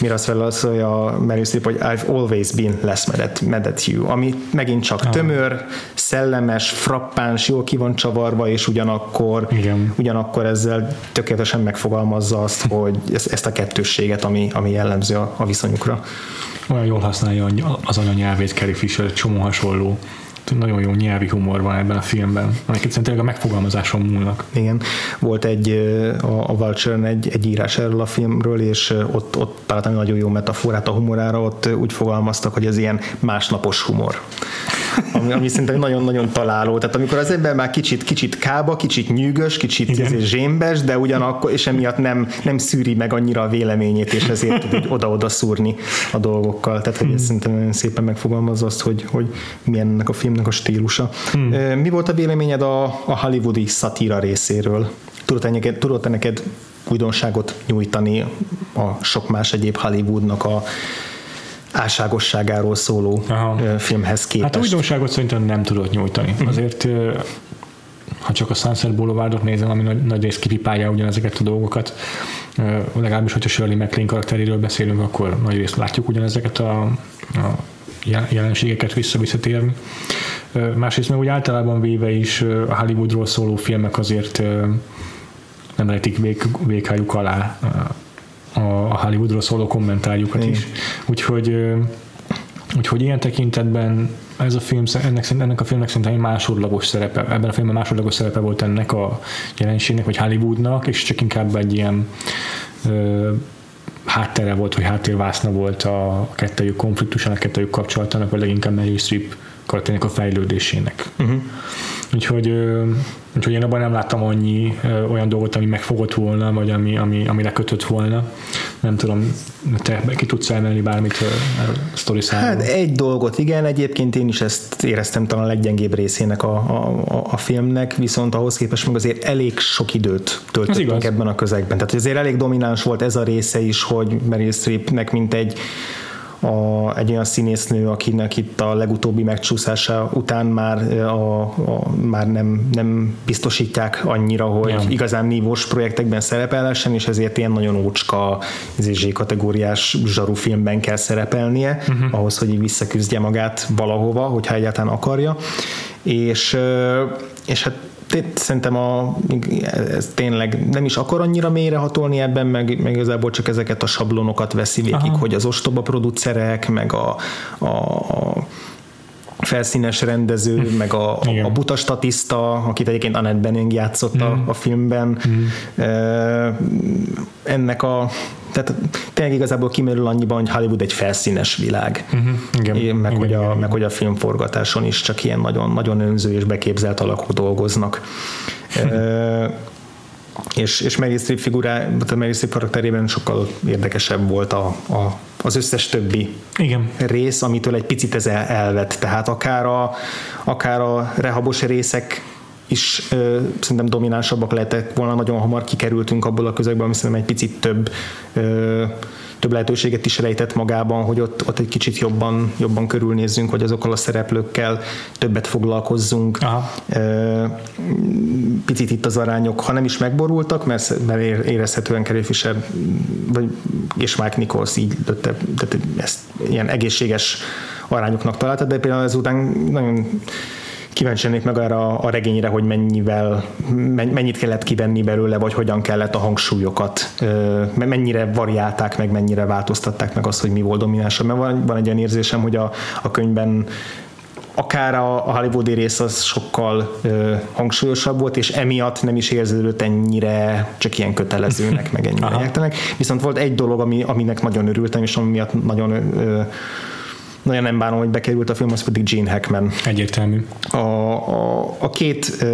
mire azt válaszolja Meryl Streep, hogy I've always been less mad at, mad at you, ami megint csak ah. tömör, szellemes, frappáns, jól ki van csavarva, és ugyanakkor, Igen. ugyanakkor ezzel tökéletesen megfogalmazza azt, hogy ezt a kettősséget, ami, ami jellemző a, a viszonyukra. Olyan jól használja az anyanyelvét Carrie Fisher, csomó hasonló nagyon jó nyelvi humor van ebben a filmben, amik egyszerűen a megfogalmazáson múlnak. Igen, volt egy a, a vulture egy, egy írás erről a filmről, és ott, ott találtam nagyon jó metaforát a humorára, ott úgy fogalmaztak, hogy ez ilyen másnapos humor ami, ami szerintem nagyon-nagyon találó. Tehát amikor az ember már kicsit, kicsit kába, kicsit nyűgös, kicsit zsémbes, de ugyanakkor, és emiatt nem, nem szűri meg annyira a véleményét, és ezért tud oda-oda szúrni a dolgokkal. Tehát, hogy ez hmm. szerintem nagyon szépen megfogalmazza azt, hogy, hogy milyen ennek a filmnek a stílusa. Hmm. Mi volt a véleményed a, a hollywoodi szatíra részéről? Tudod-e neked, tudod neked újdonságot nyújtani a sok más egyéb Hollywoodnak a álságosságáról szóló Aha. filmhez képest. Hát újdonságot szerintem nem tudott nyújtani. Uh-huh. Azért ha csak a Sunset Boulevardot nézem, ami nagy, nagy rész kipipálja ugyanezeket a dolgokat, legalábbis, hogyha Shirley MacLaine karakteréről beszélünk, akkor nagy részt látjuk ugyanezeket a, a jelenségeket vissza-visszatérni. Másrészt meg úgy általában véve is a Hollywoodról szóló filmek azért nem rejtik vég, véghájuk alá a Hollywoodról szóló kommentárjukat Igen. is. Úgyhogy, úgyhogy ilyen tekintetben ez a film, ennek, ennek a filmnek szerintem egy másodlagos szerepe, ebben a filmben másodlagos szerepe volt ennek a jelenségnek, vagy Hollywoodnak, és csak inkább egy ilyen háttere volt, vagy háttérvászna volt a kettőjük konfliktusának, a kettőjük kapcsolatának, vagy leginkább Meryl Streep karakterének a fejlődésének. Uh-huh. Úgyhogy, úgyhogy én abban nem láttam annyi olyan dolgot, ami megfogott volna, vagy ami, ami, amire kötött volna. Nem tudom, te ki tudsz emelni bármit a sztori számról? Hát egy dolgot, igen, egyébként én is ezt éreztem talán a leggyengébb részének a, a, a filmnek, viszont ahhoz képest meg azért elég sok időt töltöttünk ebben a közegben. Tehát azért elég domináns volt ez a része is, hogy Meryl Streepnek mint egy a, egy olyan színésznő, akinek itt a legutóbbi megcsúszása után már, a, a, már nem, nem biztosítják annyira, hogy ja. igazán nívós projektekben szerepelhessen, és ezért ilyen nagyon ócska Z kategóriás zsaru filmben kell szerepelnie, uh-huh. ahhoz, hogy visszaküzdje magát valahova, hogyha egyáltalán akarja. És, és hát szerintem a, ez tényleg nem is akar annyira mélyre hatolni ebben, meg, meg igazából csak ezeket a sablonokat veszi végig, Aha. hogy az ostoba producerek, meg a, a, a felszínes rendező, hm. meg a, a buta statiszta, akit egyébként Annette Bening játszott a, hm. a filmben. Mm. Ennek a tehát tényleg igazából kimerül annyiban, hogy Hollywood egy felszínes világ. Uh-huh. Igen. Meg, igen, hogy a, igen, meg hogy a filmforgatáson is csak ilyen nagyon, nagyon önző és beképzelt alakok dolgoznak. és, és Mary Streep figurá, a Mary Streep karakterében sokkal érdekesebb volt a, a, az összes többi Igen. rész, amitől egy picit ez el, elvett. Tehát akár a, akár a rehabos részek is ö, szerintem dominánsabbak lettek volna, nagyon hamar kikerültünk abból a közegből, ami szerintem egy picit több ö, több lehetőséget is rejtett magában, hogy ott, ott egy kicsit jobban, jobban körülnézzünk, hogy azokkal a szereplőkkel többet foglalkozzunk. Aha. Picit itt az arányok, ha nem is megborultak, mert, mert érezhetően Carrie Fisher vagy, és Mike Nichols így tehát ezt ilyen egészséges arányoknak találta, de például ezután nagyon kíváncsi lennék meg arra a regényre, hogy mennyivel, mennyit kellett kivenni belőle, vagy hogyan kellett a hangsúlyokat, mennyire variálták meg, mennyire változtatták meg azt, hogy mi volt dominánsabb. Mert van, van egy olyan érzésem, hogy a, a könyvben akár a, a hollywoodi rész az sokkal ö, hangsúlyosabb volt, és emiatt nem is érződött ennyire csak ilyen kötelezőnek, meg ennyire nyertenek. Viszont volt egy dolog, ami, aminek nagyon örültem, és ami miatt nagyon ö, nagyon nem bánom, hogy bekerült a film, az pedig Gene Hackman. Egyértelmű. A, a, a két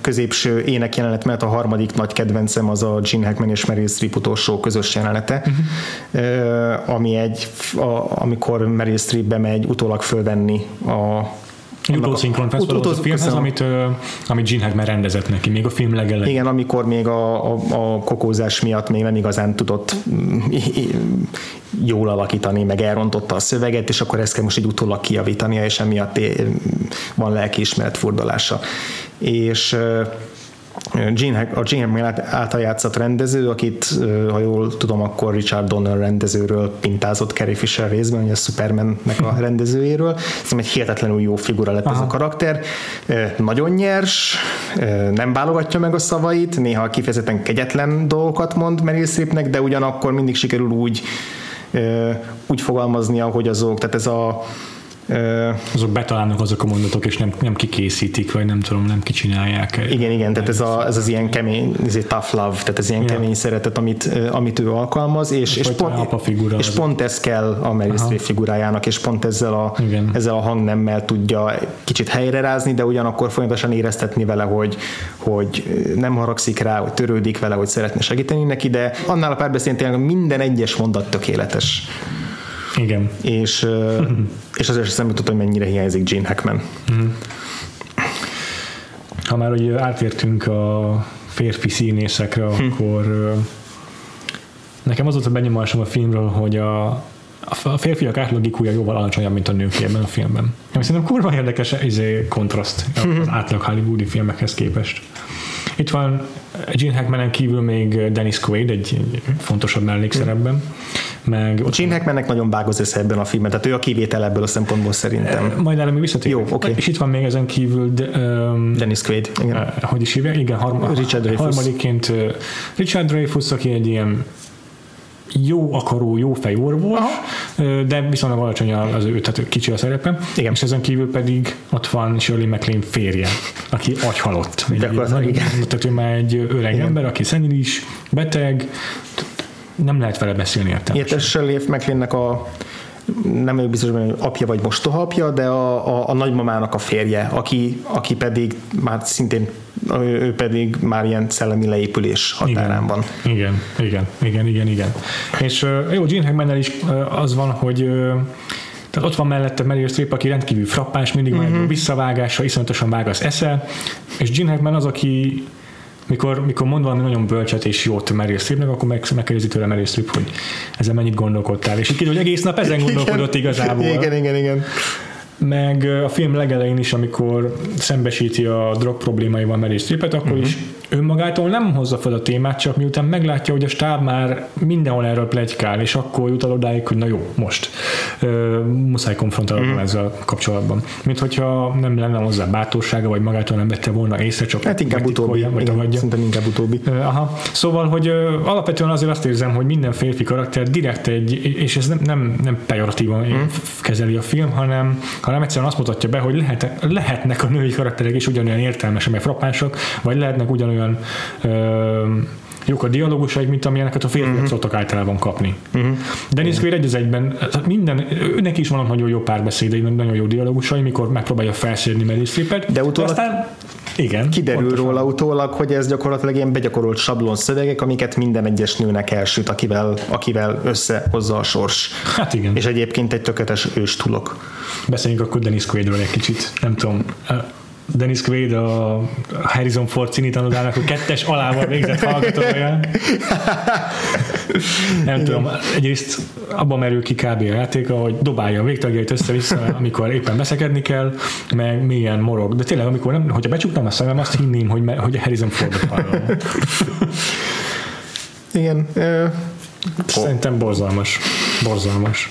középső ének jelenet, mert a harmadik nagy kedvencem az a Gene Hackman és Meryl Streep utolsó közös jelenete, uh-huh. ami egy, a, amikor Meryl Streep bemegy utólag fölvenni a Utószinkron ut- ut- ut- filmhez, amit, uh, amit Gene Hackman rendezett neki, még a film legelején. Igen, amikor még a, a, a kokózás miatt még nem igazán tudott mm, jól alakítani, meg elrontotta a szöveget, és akkor ezt kell most egy utólag kijavítania, és emiatt van lelkiismeret furdalása. És Gene a Gene Hackman által játszott rendező, akit, ha jól tudom, akkor Richard Donner rendezőről pintázott Carrie Fisher részben, hogy a Supermannek a rendezőjéről. Szerintem egy hihetetlenül jó figura lett Aha. ez a karakter. Nagyon nyers, nem válogatja meg a szavait, néha kifejezetten kegyetlen dolgokat mond Meryl Streepnek, de ugyanakkor mindig sikerül úgy úgy fogalmaznia, hogy azok, tehát ez a azok betalálnak azok a mondatok, és nem, nem kikészítik, vagy nem tudom, nem kicsinálják. Igen, igen, tehát ez, a, ez az ilyen kemény, ez egy tough love, tehát ez ilyen yeah. kemény szeretet, amit, amit ő alkalmaz, és, és, pont, figura és pont ez kell a Meryl Streep figurájának, és pont ezzel a, igen. ezzel a hangnemmel tudja kicsit helyrerázni, de ugyanakkor folyamatosan éreztetni vele, hogy, hogy nem haragszik rá, hogy törődik vele, hogy szeretne segíteni neki, de annál a párbeszédén tényleg minden egyes mondat tökéletes. Igen. És, és azért sem tudtam, hogy mennyire hiányzik Gene Hackman. Uh-huh. Ha már hogy átértünk a férfi színészekre, hm. akkor nekem az volt a benyomásom a filmről, hogy a, a férfiak átlag IQ-ja jóval alacsonyabb, mint a nőké ebben a filmben. Ami szerintem kurva érdekes izé, kontraszt az átlag hollywoodi filmekhez képest. Itt van Gene Hackmanen kívül még Dennis Quaid, egy, egy fontosabb mellékszerepben. Meg Gene Hackmannek nagyon vág az össze ebben a filmben, tehát ő a kivétel ebből a szempontból szerintem. Majd erre még visszatérünk. Jó, oké. Okay. És itt van még ezen kívül de, um, Dennis Quaid, igen. Uh, hogy is hívják? Igen, harma, Richard Dreyfuss. harmadikként uh, Richard Dreyfuss, aki egy ilyen jó akaró, jó fej orvos, Aha. de viszonylag alacsony az ő, tehát kicsi a szerepe. Igen. És ezen kívül pedig ott van Shirley MacLaine férje, aki agyhalott. Tehát ő már egy öreg igen. ember, aki szenilis, beteg, nem lehet vele beszélni értelmesen. Ilyet Shirley MacLaine-nek a nem vagyok biztos, hogy apja vagy mostoha apja, de a, a, a nagymamának a férje, aki, aki pedig már szintén ő pedig már ilyen szellemi leépülés határán igen, van. Igen, igen, igen, igen, igen. És jó, Gene Hackman is az van, hogy tehát ott van mellette Meryl Streep, aki rendkívül frappáns, mindig uh-huh. van egy mhm. visszavágása, iszonyatosan vág az esze, és Gene Hackman az, aki mikor, mikor mond valami nagyon bölcset és jót Meryl Streepnek, akkor meg, megkérdezi tőle Meryl Streep, hogy ezzel mennyit gondolkodtál. És így kiderül, hogy egész nap ezen gondolkodott igazából. Igen, igen, igen meg a film legelején is, amikor szembesíti a drog problémáival Meryl Streepet, akkor uh-huh. is önmagától nem hozza fel a témát, csak miután meglátja, hogy a stáb már mindenhol erről plegykál, és akkor jut el odáig, hogy na jó, most muszáj konfrontálni uh-huh. ezzel kapcsolatban. Mint hogyha nem lenne hozzá bátorsága, vagy magától nem vette volna észre, csak hát inkább utóbbi, vagy igen, szerintem inkább utóbbi. Aha. Szóval, hogy alapvetően azért azt érzem, hogy minden férfi karakter direkt egy, és ez nem, nem, nem pejoratívan uh-huh. kezeli a film, hanem hanem egyszerűen azt mutatja be, hogy lehet, lehetnek a női karakterek is ugyanolyan értelmesek, meg frappánsak, vagy lehetnek ugyanolyan ö, jók a dialógusaik, mint amilyeneket a férfiak uh-huh. szoktak általában kapni. Uh-huh. Dennis Quaid egy az egyben, minden, őnek is van nagyon jó párbeszédei, nagyon jó dialógusai, mikor megpróbálja felszérni Meryl Streepet. De utólag aztán igen, kiderül pontosan. róla utólag, hogy ez gyakorlatilag ilyen begyakorolt sablon szövegek, amiket minden egyes nőnek elsüt, akivel, akivel összehozza a sors. Hát igen. És egyébként egy tökéletes őstulok. Beszéljünk akkor Dennis Quaidről egy kicsit. Nem tudom, Dennis Quaid a Harrison Ford színítanodának a kettes alával végzett hallgatója. Nem tudom, egyrészt abban merül ki kb. a játéka, hogy dobálja a végtagjait össze-vissza, amikor éppen beszekedni kell, meg milyen morog. De tényleg, amikor nem, hogyha becsuknám a szemem, azt hinném, hogy, hogy Harrison Fordot hallom. Igen. Szerintem borzalmas. Borzalmas.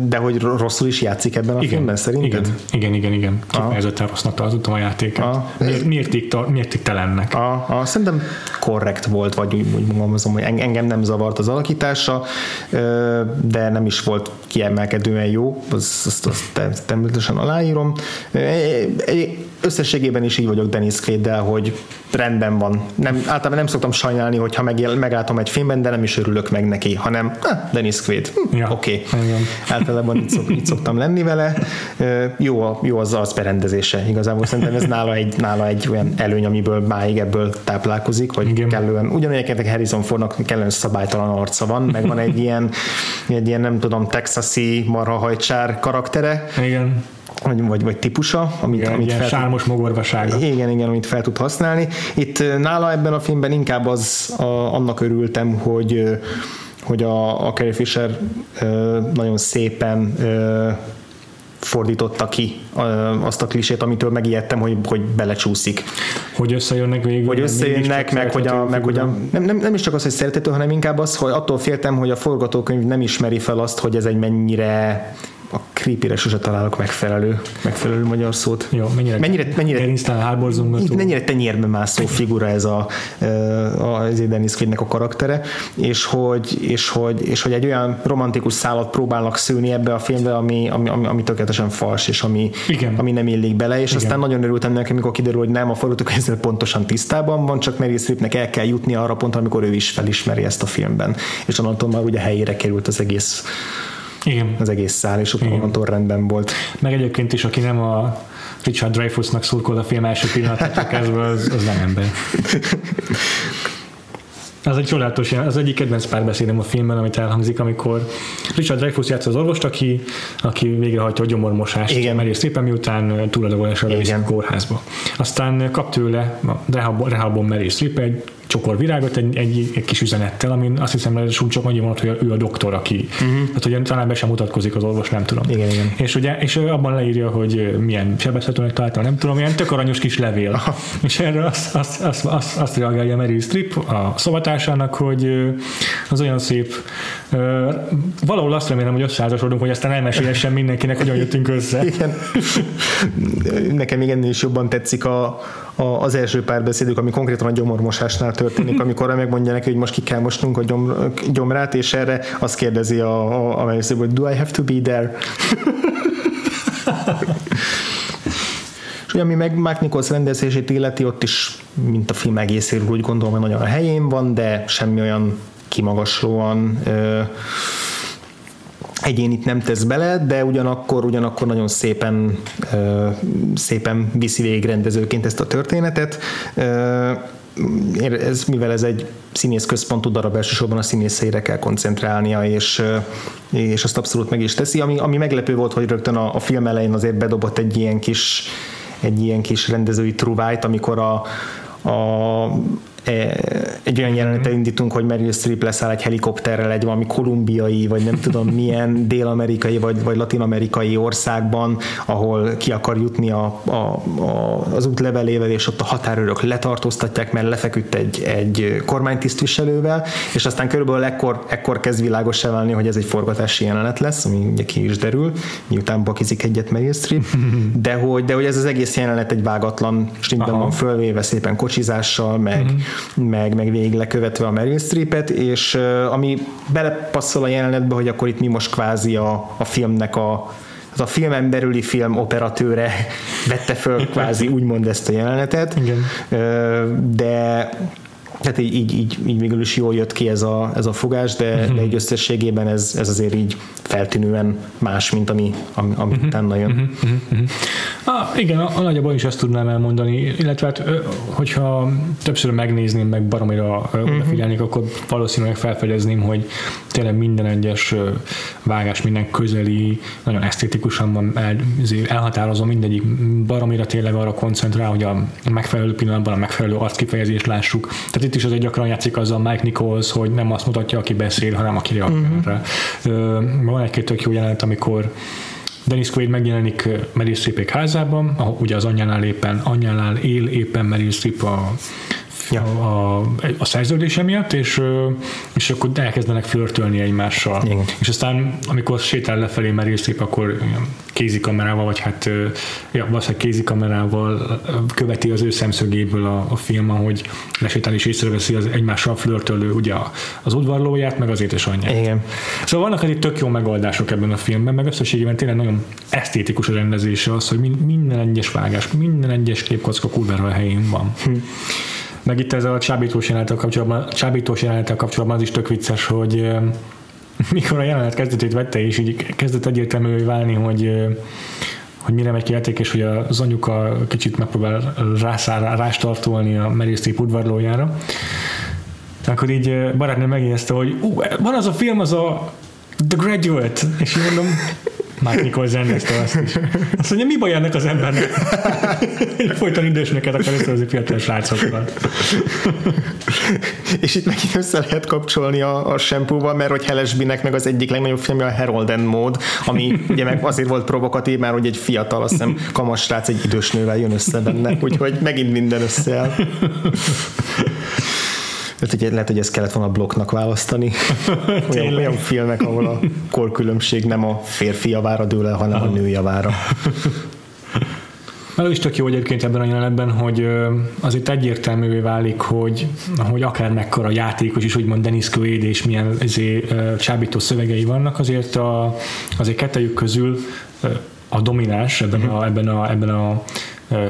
De hogy rosszul is játszik ebben a igen, filmben szerinted? Igen, igen, igen. igen. Kifejezetten rossznak tartottam a játékát. Miért, miért, miért telennek? Aha. Szerintem korrekt volt, vagy úgy, úgy mondom, hogy engem nem zavart az alakítása, de nem is volt kiemelkedően jó, azt, azt, azt természetesen aláírom. Összességében is így vagyok Dennis Quaid-del, hogy rendben van. Nem, általában nem szoktam sajnálni, hogyha meg, meglátom egy filmben, de nem is örülök meg neki, hanem eh, Dennis Quaid. Hm, ja. Oké. Okay. Általában így, szok, így szoktam lenni vele. Jó, jó az az berendezése. Igazából szerintem ez nála egy, nála egy olyan előny, amiből máig ebből táplálkozik, hogy Igen. kellően, ugyanilyenként Harrison Fordnak kellően szabálytalan arca van, meg van egy ilyen, egy ilyen nem tudom, texasi marhahajcsár karaktere. Igen vagy, vagy, vagy típusa, amit, igen, amit fel sármos mogorvasága. Igen, igen, amit fel tud használni. Itt nála ebben a filmben inkább az a, annak örültem, hogy hogy a, a Carrie Fisher nagyon szépen fordította ki azt a klisét, amitől megijedtem, hogy, hogy belecsúszik. Hogy összejönnek végül. Hogy összejönnek, meg hogy, a, meg hogy a, nem, nem, nem is csak az, hogy szeretető, hanem inkább az, hogy attól féltem, hogy a forgatókönyv nem ismeri fel azt, hogy ez egy mennyire a creepy sose találok megfelelő, megfelelő magyar szót. Jó, mennyire, mennyire, mennyire, mennyire tenyérbe mászó figura ez a, a, a Dennis Quaidnek a karaktere, és hogy, és, hogy, és hogy egy olyan romantikus szállat próbálnak szülni ebbe a filmbe, ami, ami, ami, ami tökéletesen fals, és ami, Igen. ami nem illik bele, és Igen. aztán nagyon örültem neki, amikor kiderül, hogy nem, a forgatók ezzel pontosan tisztában van, csak Mary Streepnek el kell jutni arra pontra, amikor ő is felismeri ezt a filmben. És onnantól már ugye helyére került az egész igen. az egész szál, és ott onnantól rendben volt. Meg egyébként is, aki nem a Richard Dreyfussnak szurkol a film első pillanatától kezdve, az, az nem ember. Az egy csodálatos, az egyik kedvenc párbeszédem a filmben, amit elhangzik, amikor Richard Dreyfuss játsza az orvost, aki, aki végrehajtja a gyomormosást, Igen. mert szépen miután túladagolásra a kórházba. Aztán kap tőle a rehabon Meryl Streep egy csokor virágot egy, egy, egy kis üzenettel, amin azt hiszem, hogy csak annyi van, hogy ő a doktor, aki, uh-huh. tehát hogy talán be sem mutatkozik az orvos, nem tudom. Igen, igen. És, ugye, és abban leírja, hogy milyen sebezhetőnek találta, nem tudom, ilyen tök aranyos kis levél. Aha. És erre azt, azt, azt, azt, azt reagálja Mary Strip a szobatársának, hogy az olyan szép, valahol azt remélem, hogy összeházasodunk, hogy aztán elmesélhessen mindenkinek, hogyan jöttünk össze. Igen. Nekem még ennél is jobban tetszik a, az első párbeszédük, ami konkrétan a gyomormosásnál történik, amikor megmondja neki, hogy most ki kell mosnunk a gyom, gyomrát, és erre azt kérdezi a, a, a hogy do I have to be there? és ugye, ami meg Mark Nichols rendezését illeti, ott is, mint a film egészéről úgy gondolom, hogy nagyon a helyén van, de semmi olyan kimagaslóan ö, egyénit nem tesz bele, de ugyanakkor, ugyanakkor nagyon szépen, szépen viszi végig rendezőként ezt a történetet. Ez, mivel ez egy színész központú darab, elsősorban a színészeire kell koncentrálnia, és, és azt abszolút meg is teszi. Ami, ami meglepő volt, hogy rögtön a, a film elején azért bedobott egy ilyen kis, egy ilyen kis rendezői truvájt, amikor a, a egy olyan jelenetet indítunk, hogy Meryl Streep leszáll egy helikopterrel egy valami kolumbiai, vagy nem tudom milyen dél-amerikai, vagy, vagy latin-amerikai országban, ahol ki akar jutni a, a, a, az útlevelével, és ott a határőrök letartóztatják, mert lefeküdt egy, egy kormánytisztviselővel, és aztán körülbelül ekkor, ekkor kezd világos válni, hogy ez egy forgatási jelenet lesz, ami ugye ki is derül, miután bakizik egyet Meryl Streep, de hogy, de hogy ez az egész jelenet egy vágatlan stimmben van fölvéve szépen kocsizással, meg, uh-huh meg, meg végig lekövetve a Meryl Streepet, és ami belepasszol a jelenetbe, hogy akkor itt mi most kvázi a, a filmnek a az a filmen belüli film operatőre vette föl kvázi úgymond ezt a jelenetet, Igen. de tehát így, így, így, így végül is jól jött ki ez a, ez a fogás, de, uh-huh. de egy összességében ez, ez azért így feltűnően más, mint ami, ami, ami uh-huh. utána jön. Uh-huh. Uh-huh. Ah, igen, a, a nagyjából is ezt tudnám elmondani, illetve hát, hogyha többször megnézném, meg baromira uh-huh. odafigyelnék, akkor valószínűleg felfedezném, hogy tényleg minden egyes vágás, minden közeli, nagyon esztétikusan van el, elhatározom, mindegyik baromira tényleg arra koncentrál, hogy a megfelelő pillanatban a megfelelő arckifejezést lássuk. Tehát itt is azért gyakran játszik azzal Mike Nichols, hogy nem azt mutatja, aki beszél, hanem aki reagál uh-huh. rá. Van egy-két tök jó jelenet, amikor Dennis Quaid megjelenik Meryl Streepék házában, ahol ugye az anyjánál éppen, anyjánál él éppen Meryl Streep a ja. a, a szerződése miatt, és, és akkor elkezdenek flörtölni egymással. Igen. És aztán, amikor sétál lefelé Meryl Streep, akkor kézikamerával, vagy hát ja, valószínűleg kézikamerával követi az ő szemszögéből a, a film, ahogy lesétál és észreveszi az egymással flörtölő ugye az udvarlóját, meg az édesanyját. Igen. Szóval vannak egy tök jó megoldások ebben a filmben, meg összességében tényleg nagyon esztétikus a rendezése az, hogy minden egyes vágás, minden egyes képkocka kurvára a helyén van. Hm. Meg itt ez a csábítós jelenettel kapcsolatban, csábítós jelenettel kapcsolatban az is tök vicces, hogy mikor a jelenet kezdetét vette, és így kezdett egyértelművé válni, hogy hogy mire megy ki játék, és hogy az anyuka kicsit megpróbál rászár, rástartolni a Streep udvarlójára. Akkor így barátnő megjegyezte, hogy ú, van az a film, az a The Graduate, és így mondom, Mark Nichols rendezte azt is. Azt mondja, mi baj ennek az embernek? Folyton idősnöket akar összehozni fiatal srácokat. És itt megint össze lehet kapcsolni a, a shampoo mert hogy Helesbinek meg az egyik legnagyobb filmje a Harold and Maud, ami ugye meg azért volt provokatív, mert hogy egy fiatal, azt hiszem kamas srác egy idős nővel jön össze benne, úgyhogy megint minden összeáll. Lehet, hogy, lehet, hogy ezt kellett volna blokknak választani. olyan, olyan filmek, ahol a korkülönbség nem a férfi javára dől el, hanem a nő javára. Mert is tök jó egyébként ebben a jelenetben, hogy az itt egyértelművé válik, hogy, hogy akár mekkora játékos is, úgymond Dennis Quaid és milyen ezért, csábító szövegei vannak, azért, a, azért kettejük közül a domináns ebben a, ebben a, ebben a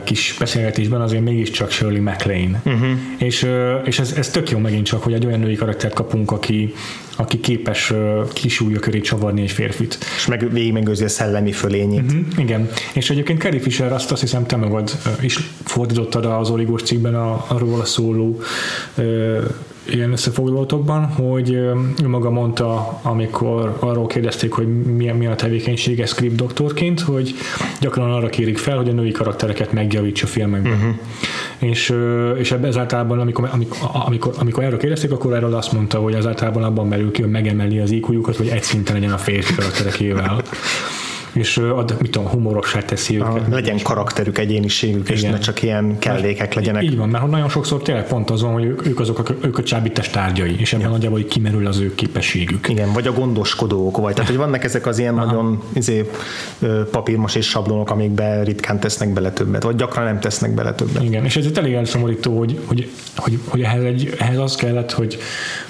kis beszélgetésben azért mégiscsak Shirley MacLaine. Uh-huh. És, és ez, ez tök jó megint csak, hogy egy olyan női karaktert kapunk, aki, aki képes kisúlya köré csavarni egy férfit. És meg végig megőrzi a szellemi fölényét. Uh-huh, igen. És egyébként Carrie Fisher azt, azt hiszem te magad is fordítottad az Origós cikkben a, arról a szóló ilyen összefoglalótokban, hogy ő maga mondta, amikor arról kérdezték, hogy milyen, milyen a tevékenysége script doktorként, hogy gyakran arra kérik fel, hogy a női karaktereket megjavítsa filmekben. Uh-huh. És, és ebben ezáltalában, amikor, amikor, amikor, amikor erről kérdezték, akkor erről azt mondta, hogy ezáltalában abban merül ki, hogy megemeli az iq hogy egy szinten legyen a férfi karakterekével és ad, mit tudom, humorossá teszi őket. A, legyen karakterük, egyéniségük, Igen. és ne csak ilyen kellékek legyenek. Így van, mert nagyon sokszor tényleg pont azon, hogy ők azok, a, ők a csábítás tárgyai, és ebben ja. nagyjából hogy kimerül az ő képességük. Igen, vagy a gondoskodók, vagy tehát, hogy vannak ezek az ilyen Aha. nagyon izé, papírmos és sablonok, amikbe ritkán tesznek bele többet, vagy gyakran nem tesznek bele többet. Igen, és ez elég elszomorító, hogy, hogy, hogy, hogy ehhez, egy, ehhez az kellett, hogy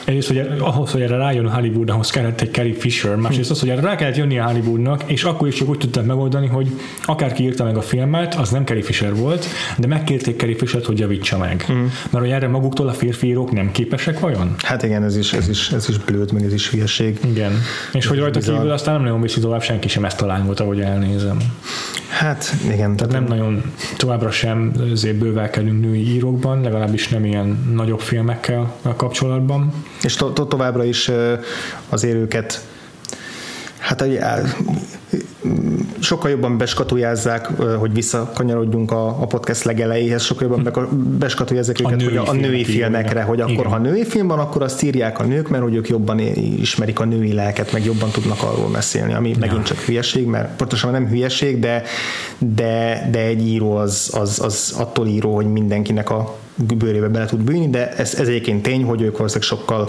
egyrészt, hogy ahhoz, hogy erre rájön Hollywood, ahhoz kellett egy Carrie Fisher, másrészt az, hogy erre rá kellett jönni a Hollywoodnak, és akkor is csak úgy tudták megoldani, hogy akárki írta meg a filmet, az nem Carrie Fisher volt, de megkérték Carrie Fisher-t, hogy javítsa meg. Mm. Mert hogy erre maguktól a férfi írók nem képesek vajon? Hát igen, ez is, ez is, ez is blőd, meg ez is hülyeség. Igen. És ez hogy rajta bizarr. kívül aztán nem nagyon viszi tovább, senki sem ezt a lángot, ahogy elnézem. Hát igen. Tehát nem nagyon továbbra sem azért bővelkedünk női írókban, legalábbis nem ilyen nagyobb filmekkel kapcsolatban. És to- to- továbbra is azért őket hát sokkal jobban beskatujázzák, hogy visszakanyarodjunk a, a podcast legelejéhez, sokkal jobban beskatujázzák őket, a hogy a, a női filmekre, hogy akkor Igen. ha női film van, akkor azt írják a nők, mert hogy ők jobban ismerik a női lelket, meg jobban tudnak arról beszélni, ami ja. megint csak hülyeség, mert pontosan nem hülyeség, de, de, de egy író az, az, az attól író, hogy mindenkinek a bőrébe bele tud bűnni, de ez, ez egyébként tény, hogy ők valószínűleg sokkal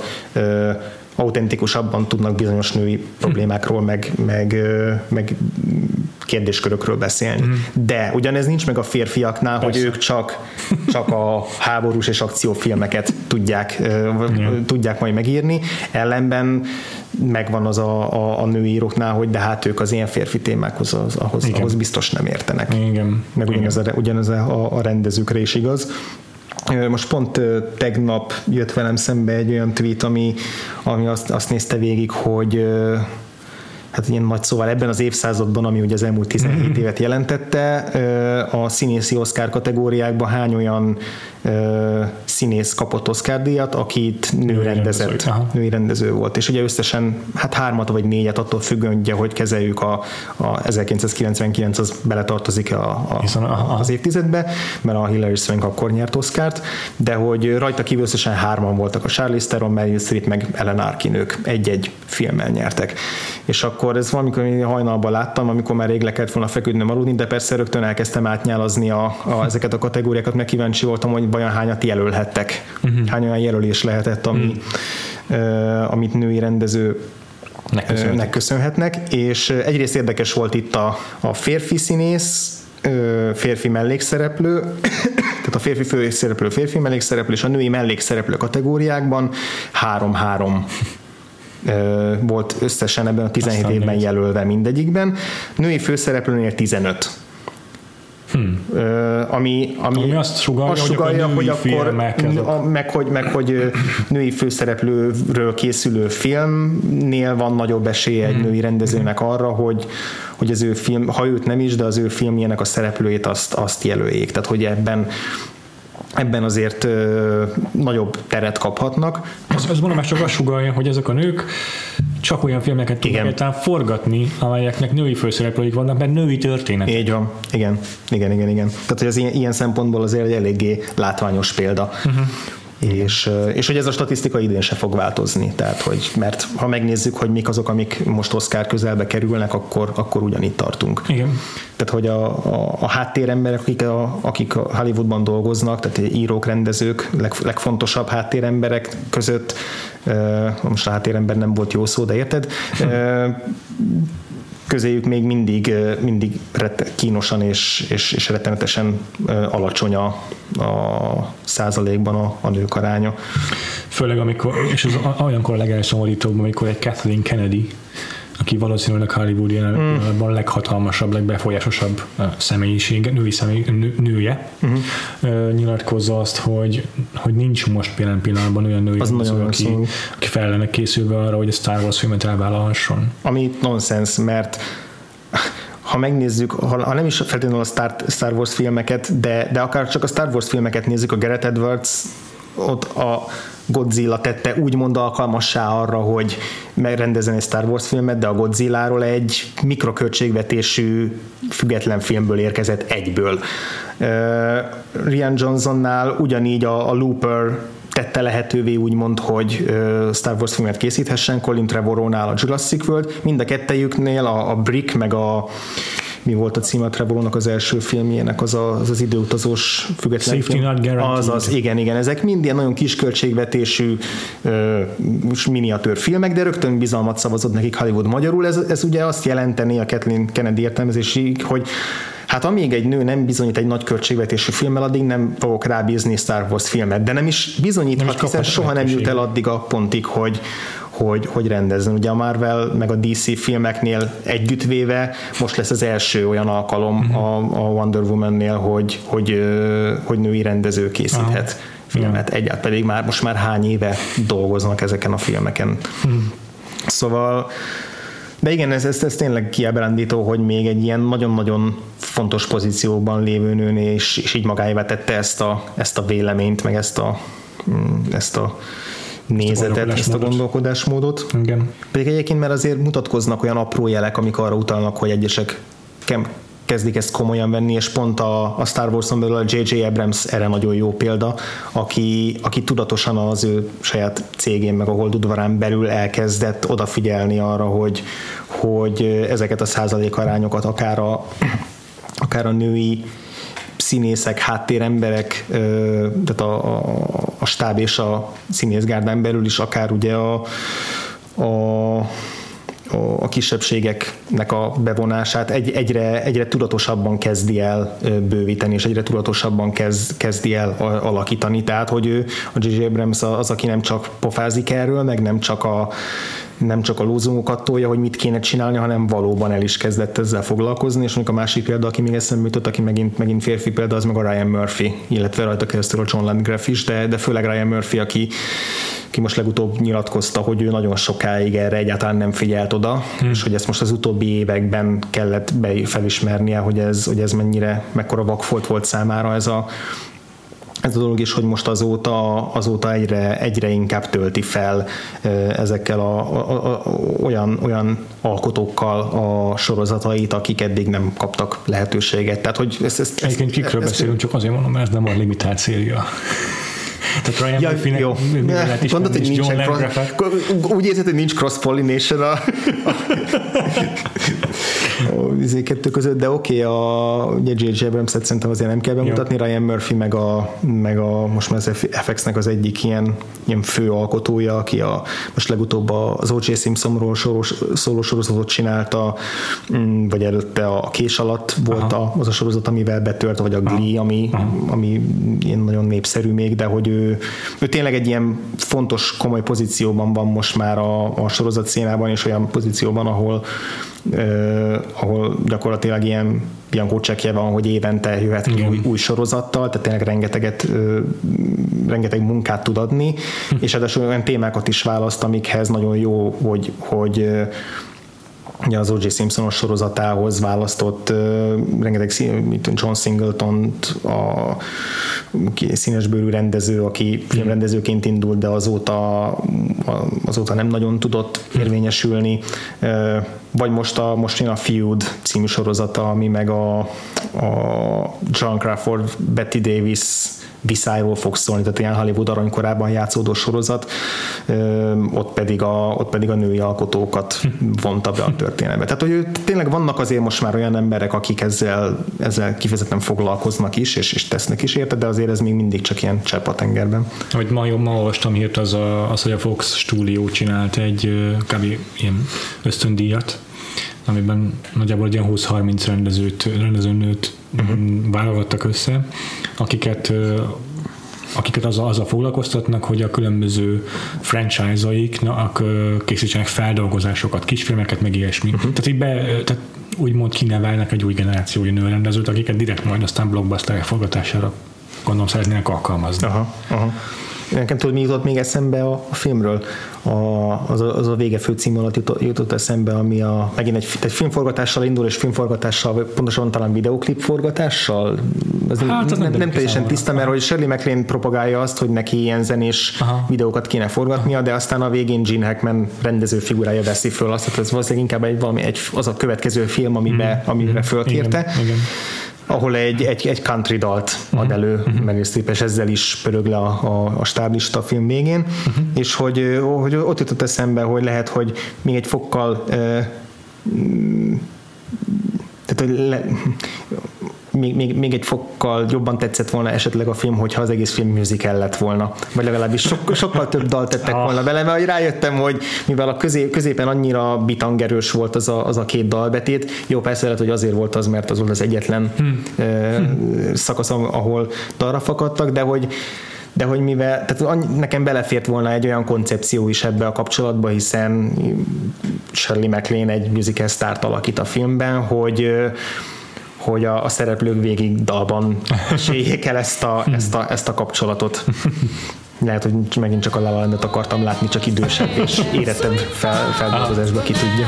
autentikusabban tudnak bizonyos női problémákról, meg, meg, meg kérdéskörökről beszélni. Mm. De ugyanez nincs meg a férfiaknál, Persze. hogy ők csak, csak a háborús és akciófilmeket tudják, mm. tudják majd megírni, ellenben megvan az a, a, a nőíróknál, hogy de hát ők az ilyen férfi témákhoz az, ahhoz, ahhoz biztos nem értenek. Igen. Meg ugyanez, Igen. A, ugyanez a, a rendezőkre is igaz. Most pont tegnap jött velem szembe egy olyan tweet, ami, ami azt, azt nézte végig, hogy hát ilyen nagy szóval ebben az évszázadban, ami ugye az elmúlt 17 mm-hmm. évet jelentette, a színészi Oscar kategóriákban hány olyan színész kapott Oscar díjat, akit nő, nő rendezett, rendező, női rendező volt. És ugye összesen hát hármat vagy négyet attól függően, ugye, hogy kezeljük a, a 1999 az beletartozik a, a, az évtizedbe, mert a Hillary Swank akkor nyert Oscárt, de hogy rajta kívül összesen hárman voltak a Charlize Theron, Meryl Streep meg Ellen Arkin, ők egy-egy filmmel nyertek. És akkor ez valamikor hajnalban láttam, amikor már rég le kellett volna feküdnöm aludni, de persze rögtön elkezdtem átnyálazni a, a, ezeket a kategóriákat, mert kíváncsi voltam, hogy vajon hányat jelölhettek, uh-huh. hány olyan jelölés lehetett, ami, uh-huh. uh, amit női rendező nek köszönhetnek, és egyrészt érdekes volt itt a, a férfi színész, férfi mellékszereplő, tehát a férfi főszereplő, férfi mellékszereplő és a női mellékszereplő kategóriákban három-három volt összesen ebben a 17 Aztán évben jelölve mindegyikben. Női főszereplőnél 15 Hmm. Ami, ami, ami azt sugalja, azt sugalja hogy, hogy akkor a, meg, hogy, meg hogy női főszereplőről készülő filmnél van nagyobb esélye egy hmm. női rendezőnek arra, hogy, hogy az ő film, ha őt nem is, de az ő filmjének a szereplőjét azt, azt jelöljék. Tehát, hogy ebben ebben azért ö, nagyobb teret kaphatnak. Ez, ez mondom, csak azt sugalja, hogy ezek a nők csak olyan filmeket tudnak egyáltalán forgatni, amelyeknek női főszereplőik vannak, mert női történet. Így van, igen, igen, igen, igen. Tehát, hogy az ilyen, ilyen szempontból azért egy eléggé látványos példa. Uh-huh és, és hogy ez a statisztika idén se fog változni, tehát hogy, mert ha megnézzük, hogy mik azok, amik most Oscar közelbe kerülnek, akkor, akkor ugyanitt tartunk. Igen. Tehát, hogy a, a, a háttéremberek, akik a, akik a Hollywoodban dolgoznak, tehát írók, rendezők, leg, legfontosabb háttéremberek között, most a háttérember nem volt jó szó, de érted? Közéjük még mindig, mindig kínosan és, és, és rettenetesen alacsony a, a százalékban a, a nők aránya. Főleg amikor, és ez olyankor a legelszomorítóbb, amikor egy Kathleen Kennedy aki valószínűleg Hollywood jelenlegben mm. leghatalmasabb, legbefolyásosabb személyiség, női személy, nő, nője, mm-hmm. nyilatkozza azt, hogy, hogy nincs most jelen pillanatban olyan női, az rendező, aki, aki fel lenne készülve arra, hogy a Star Wars filmet elvállalhasson. Ami nonsens, mert ha megnézzük, ha, ha nem is feltétlenül a Star, Star Wars filmeket, de, de akár csak a Star Wars filmeket nézzük, a Gareth Edwards ott a Godzilla tette úgymond alkalmassá arra, hogy megrendezzen egy Star Wars filmet, de a Godzilla-ról egy mikroköltségvetésű független filmből érkezett egyből. Uh, Rian Johnsonnál ugyanígy a, a Looper tette lehetővé úgymond, hogy Star Wars filmet készíthessen, Colin Trevorrownál a Jurassic World, mind a kettejüknél a, a Brick meg a mi volt a címe a Trevorrow-nak az első filmjének, az a, az, az időutazós független Safety film. Not guaranteed. Az, az, igen, igen, ezek mind ilyen nagyon kis költségvetésű uh, miniatűr filmek, de rögtön bizalmat szavazott nekik Hollywood magyarul. Ez, ez ugye azt jelenteni a Kathleen Kennedy értelmezésig, hogy Hát amíg egy nő nem bizonyít egy nagy költségvetésű filmmel, addig nem fogok rábízni Star Wars filmet, de nem is bizonyíthat, nem is hiszen soha nem jut el addig a pontig, hogy, hogy, hogy rendezzen. Ugye a Marvel meg a DC filmeknél együttvéve most lesz az első olyan alkalom uh-huh. a, a Wonder Woman-nél, hogy, hogy, hogy női rendező készíthet uh-huh. filmet. Egyáltalán pedig már most már hány éve dolgoznak ezeken a filmeken. Uh-huh. Szóval de igen, ez, ez, ez tényleg kiábrándító, hogy még egy ilyen nagyon-nagyon fontos pozícióban lévő nőnél, és, és így magáévá tette ezt a, ezt a véleményt, meg ezt a, mm, ezt a nézetet, ezt a gondolkodásmódot. Igen. Pedig egyébként mert azért mutatkoznak olyan apró jelek, amik arra utalnak, hogy egyesek kezdik ezt komolyan venni, és pont a, a Star Wars-on belül a J.J. Abrams erre nagyon jó példa, aki, aki tudatosan az ő saját cégén, meg a Holdudvarán belül elkezdett odafigyelni arra, hogy, hogy ezeket a százalékarányokat akár a, akár a női színészek, háttéremberek, tehát a, a, a stáb és a színészgárdán belül is akár ugye a, a a kisebbségeknek a bevonását egy, egyre, egyre tudatosabban kezdi el bővíteni, és egyre tudatosabban kezd, kezdi el alakítani. Tehát, hogy ő, a J.J. Abrams az, aki nem csak pofázik erről, meg nem csak a nem csak a lózungokat tolja, hogy mit kéne csinálni, hanem valóban el is kezdett ezzel foglalkozni, és mondjuk a másik példa, aki még eszembe jutott, aki megint, megint férfi példa, az meg a Ryan Murphy, illetve rajta keresztül a John Landgraf is, de, de főleg Ryan Murphy, aki, aki most legutóbb nyilatkozta, hogy ő nagyon sokáig erre egyáltalán nem figyelt oda, hmm. és hogy ezt most az utóbbi években kellett be felismernie, hogy ez, hogy ez mennyire, mekkora vakfolt volt számára ez a, ez a dolog is, hogy most azóta, azóta egyre, egyre inkább tölti fel ezekkel a, a, a, olyan, olyan alkotókkal a sorozatait, akik eddig nem kaptak lehetőséget. Tehát, hogy ezt, ezt, Egyébként kikről ezt, beszélünk, csak azért mondom, mert ez nem a limitált széria. Tehát Ryan ja, Murphy-nek jó. is Mondod, hogy nincsen cross, úgy érzed, hogy nincs cross-pollination a, a, a izé kettő között, de oké, okay, a ugye J.J. Abrams-et szerintem azért nem kell bemutatni, jó. Ryan Murphy meg a, meg a most már az FX-nek az egyik ilyen, ilyen fő alkotója, aki a, most legutóbb az O.J. Simpsonról szóló sorozatot csinálta, mm, vagy előtte a Kés alatt volt a, az a sorozat, amivel betört, vagy a Glee, ami, ami ilyen nagyon népszerű még, de hogy ő, ő tényleg egy ilyen fontos, komoly pozícióban van most már a, a sorozat színában, és olyan pozícióban, ahol Uh, ahol gyakorlatilag ilyen Bianco csekje van, hogy évente jöhet ki új, új sorozattal, tehát tényleg rengeteget, uh, rengeteg munkát tud adni, hm. és ráadásul olyan témákat is választ, amikhez nagyon jó, hogy, hogy ugye az O.J. Simpson sorozatához választott uh, rengeteg mint John Singleton a színesbőrű rendező, aki filmrendezőként indult, de azóta, azóta nem nagyon tudott érvényesülni. Uh, vagy most, a, most jön a Feud című sorozata, ami meg a, a John Crawford, Betty Davis viszályról fog szólni, tehát ilyen Hollywood aranykorában játszódó sorozat, ott pedig a, ott pedig a női alkotókat vonta be a történetbe. Tehát, hogy tényleg vannak azért most már olyan emberek, akik ezzel, ezzel kifejezetten foglalkoznak is, és, és tesznek is érte, de azért ez még mindig csak ilyen csepp a tengerben. Hogy ma, ma olvastam hírt az, a, az, hogy a Fox stúdió csinált egy kb. ilyen ösztöndíjat, amiben nagyjából ilyen 20-30 rendezőt, rendezőnőt uh-huh. válogattak össze, akiket akiket az a foglalkoztatnak, hogy a különböző franchise-aiknak készítsenek feldolgozásokat, kisfilmeket, meg ilyesmi. Uh-huh. Tehát így be, tehát úgymond kinevelnek egy új generációi nőrendezőt, akiket direkt majd aztán blockbuster forgatására gondolom szeretnének alkalmazni. Aha, aha. Nekem tudod, mi jutott még eszembe a, a filmről? A, az, a, az a vége főcím alatt jutott, jutott eszembe, ami a, megint egy, egy filmforgatással indul, és filmforgatással, pontosabban talán videoklip forgatással. Ez hát, nem, nem, nem teljesen tiszta, mert hogy Shirley MacLaine propagálja azt, hogy neki ilyen zenés Aha. videókat kéne forgatnia, de aztán a végén Gene Hackman rendező figurája veszi föl azt, hogy ez valószínűleg inkább egy, valami, egy, az a következő film, amibe, mm. amire fölkérte. Igen, igen ahol egy, egy, egy country dalt ad elő uh-huh. Meryl Streep, és ezzel is pörög le a, a, a stáblista film végén, uh-huh. és hogy, hogy ott jutott eszembe, hogy lehet, hogy még egy fokkal uh, tehát, hogy le, még, még, még egy fokkal jobban tetszett volna esetleg a film, hogyha az egész film musical lett volna. Vagy legalábbis sok, sokkal több dalt tettek volna bele, mert rájöttem, hogy mivel a közé, középen annyira bitangerős volt az a, az a két dalbetét, jó persze lehet, hogy azért volt az, mert az volt az egyetlen hmm. hmm. szakasz, ahol dalra fakadtak, de hogy de hogy mivel, tehát nekem belefért volna egy olyan koncepció is ebbe a kapcsolatba, hiszen Shirley MacLaine egy musical sztárt alakít a filmben, hogy hogy a, a szereplők végig dalban séljék el ezt a, ezt a, ezt a kapcsolatot. Lehet, hogy megint csak a La akartam látni, csak idősebb és érettebb fel, feldolgozásba, ki tudja.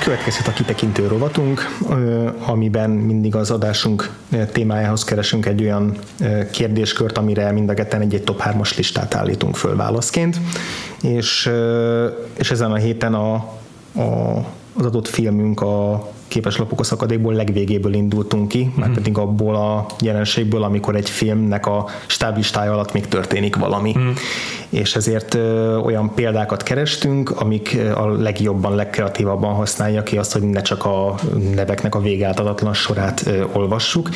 Következhet a kitekintő rovatunk, amiben mindig az adásunk témájához keresünk egy olyan kérdéskört, amire mind a ketten egy-egy top 3-as listát állítunk föl válaszként, és, és ezen a héten a, a, az adott filmünk a képeslapok a szakadékból legvégéből indultunk ki, már pedig abból a jelenségből, amikor egy filmnek a stáblistája alatt még történik valami. Mm. És ezért ö, olyan példákat kerestünk, amik a legjobban, legkreatívabban használja ki azt, hogy ne csak a neveknek a végáltatatlan sorát ö, olvassuk,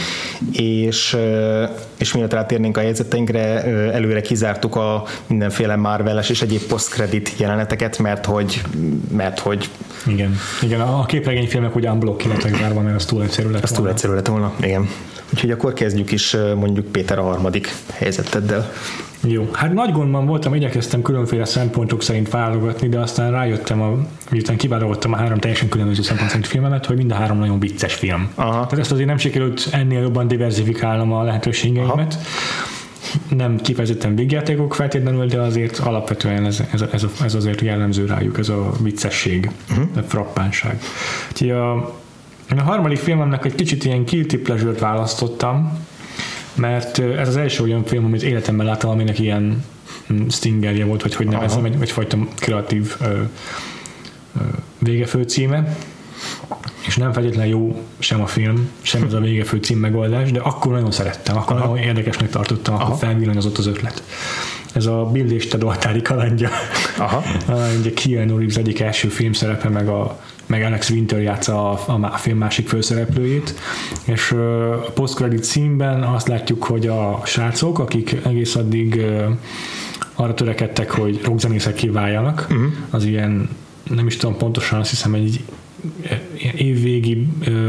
és, ö, és mielőtt rátérnénk a jegyzeteinkre, ö, előre kizártuk a mindenféle Marveles és egyéb post-credit jeleneteket, mert hogy, mert hogy igen, igen a képregényfilmek ugye unblock ki lettek zárva, mert az túl egyszerű lett Az túl egyszerű lett volna, igen. Úgyhogy akkor kezdjük is mondjuk Péter a harmadik helyzeteddel. Jó, hát nagy gondban voltam, igyekeztem különféle szempontok szerint válogatni, de aztán rájöttem, a, miután kiválogattam a három teljesen különböző szempont szerint filmemet, hogy mind a három nagyon vicces film. Aha. Tehát ezt azért nem sikerült ennél jobban diversifikálnom a lehetőségeimet. Aha nem kifejezetten végjátékok feltétlenül, de azért alapvetően ez, ez, ez, ez azért jellemző rájuk, ez a viccesség, uh-huh. a frappánság. Úgyhogy a, a harmadik filmemnek egy kicsit ilyen guilty pleasure-t választottam, mert ez az első olyan film, amit életemben láttam, aminek ilyen hm, stingerje volt, vagy hogy nevezem, egy, egyfajta kreatív ö, ö, végefő címe és nem feltétlenül jó sem a film, sem ez a végefő cím megoldás, de akkor nagyon szerettem, akkor Aha. nagyon érdekesnek tartottam, akkor felvillanyozott az ötlet. Ez a Bill és Ted oltári kalandja. Aha. Ugye Keanu Reeves egyik első filmszerepe, meg a meg Alex Winter játsza a, a film másik főszereplőjét, és a post-credit címben azt látjuk, hogy a srácok, akik egész addig arra törekedtek, hogy rockzenészek kiváljanak, uh-huh. az ilyen nem is tudom pontosan, azt hiszem egy évvégi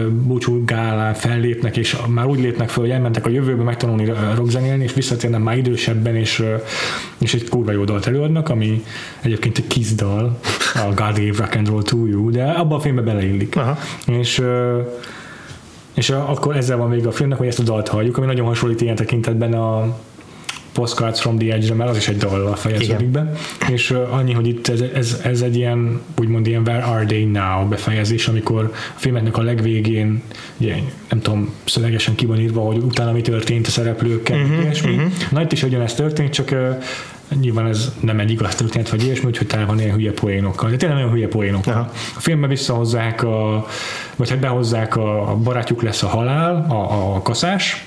búcsú gálán fellépnek, és már úgy lépnek fel, hogy elmentek a jövőbe megtanulni rockzenélni, és visszatérnek már idősebben, és, és egy kurva jó dalt előadnak, ami egyébként egy Kiss dal, a God Gave Rock and Roll to You, de abban a filmbe beleillik. Aha. És és akkor ezzel van vége a filmnek, hogy ezt a dalt halljuk, ami nagyon hasonlít ilyen tekintetben a Postcards from the Edge-re, mert az is egy dallal fejeződik be, és annyi, hogy itt ez, ez, ez egy ilyen, úgymond ilyen Where are they now befejezés, amikor a filmeknek a legvégén, ugye, nem tudom, szövegesen ki van írva, hogy utána mi történt a szereplőkkel, uh-huh, ilyesmi. Uh-huh. Na itt is ugyanezt történt, csak uh, nyilván ez nem egy igaz történet, vagy ilyesmi, úgyhogy tele van ilyen hülye poénokkal. De tényleg nagyon hülye poénokkal. Aha. A filmbe visszahozzák, a, vagy hát behozzák a, a barátjuk lesz a halál, a, a kaszás,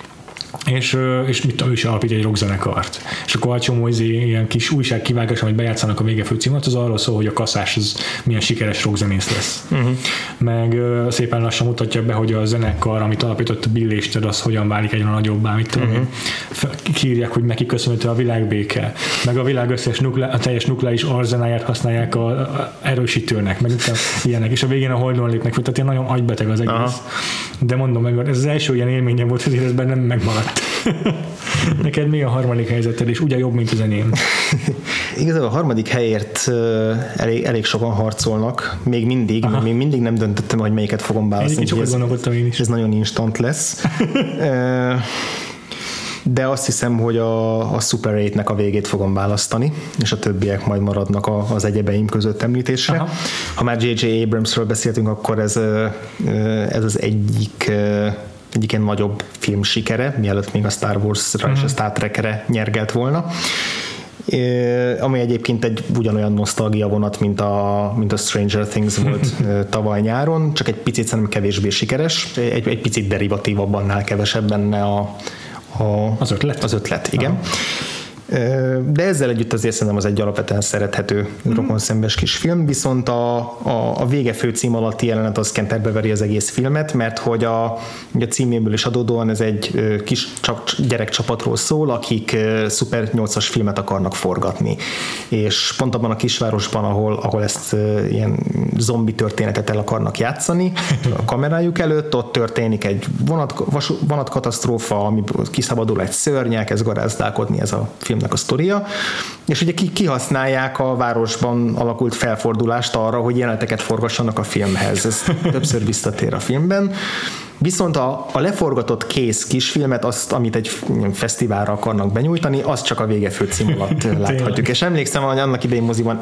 és, és mit ő is alapít egy rockzenekart. És akkor a csomó izé, ilyen kis újság kivágás, amit bejátszanak a vége főcímet, az arról szól, hogy a kaszás az milyen sikeres rockzenész lesz. Uh-huh. Meg szépen lassan mutatja be, hogy a zenekar, amit alapított a Bill az hogyan válik egyre nagyobbá, amit uh-huh. kírják, hogy neki köszönhető a világbéke. Meg a világ összes nuklea, a teljes nukleáris arzenáját használják a, a erősítőnek, meg ilyenek. És a végén a holdon lépnek tehát ilyen nagyon agybeteg az egész. Uh-huh. De mondom ez az első ilyen élményem volt, hogy ez nem megmaradt Neked mi a harmadik helyzeted, és ugye jobb, mint az enyém? Igazából a harmadik helyért elég, elég sokan harcolnak, még mindig, Aha. még mindig nem döntöttem, hogy melyiket fogom választani. Én ez, gondolkodtam én is. Ez nagyon instant lesz. de azt hiszem, hogy a, a Super 8-nek a végét fogom választani, és a többiek majd maradnak a, az egyebeim között említésre. Aha. Ha már J.J. Abramsről beszéltünk, akkor ez, ez az egyik egyik ilyen nagyobb film sikere, mielőtt még a Star Wars-ra uh-huh. és a mhm. Star Trek-re nyergelt volna ami egyébként egy ugyanolyan nosztalgia vonat, mint a, mint a Stranger Things volt tavaly nyáron, csak egy picit szerintem kevésbé sikeres, egy, egy picit derivatívabb annál kevesebb benne a, a, az ötlet. Az ötlet, igen. Aha. De ezzel együtt azért szerintem az egy alapvetően szerethető mm. rokon szembes kis film, viszont a, a, a vége főcím alatti jelenet az kenterbe veri az egész filmet, mert hogy a, a címéből is adódóan ez egy kis gyerekcsapatról szól, akik Super 8-as filmet akarnak forgatni. És pont abban a kisvárosban, ahol, ahol ezt ilyen zombi történetet el akarnak játszani, a kamerájuk előtt, ott történik egy vonat, vonatkatasztrófa, ami kiszabadul egy szörnyek, ez garázdálkodni ez a film filmnek a sztoria, és ugye kihasználják a városban alakult felfordulást arra, hogy jeleneteket forgassanak a filmhez. Ez többször visszatér a filmben. Viszont a, a leforgatott kész kisfilmet, azt, amit egy fesztiválra akarnak benyújtani, azt csak a vége főcím alatt láthatjuk. És emlékszem, hogy annak idején moziban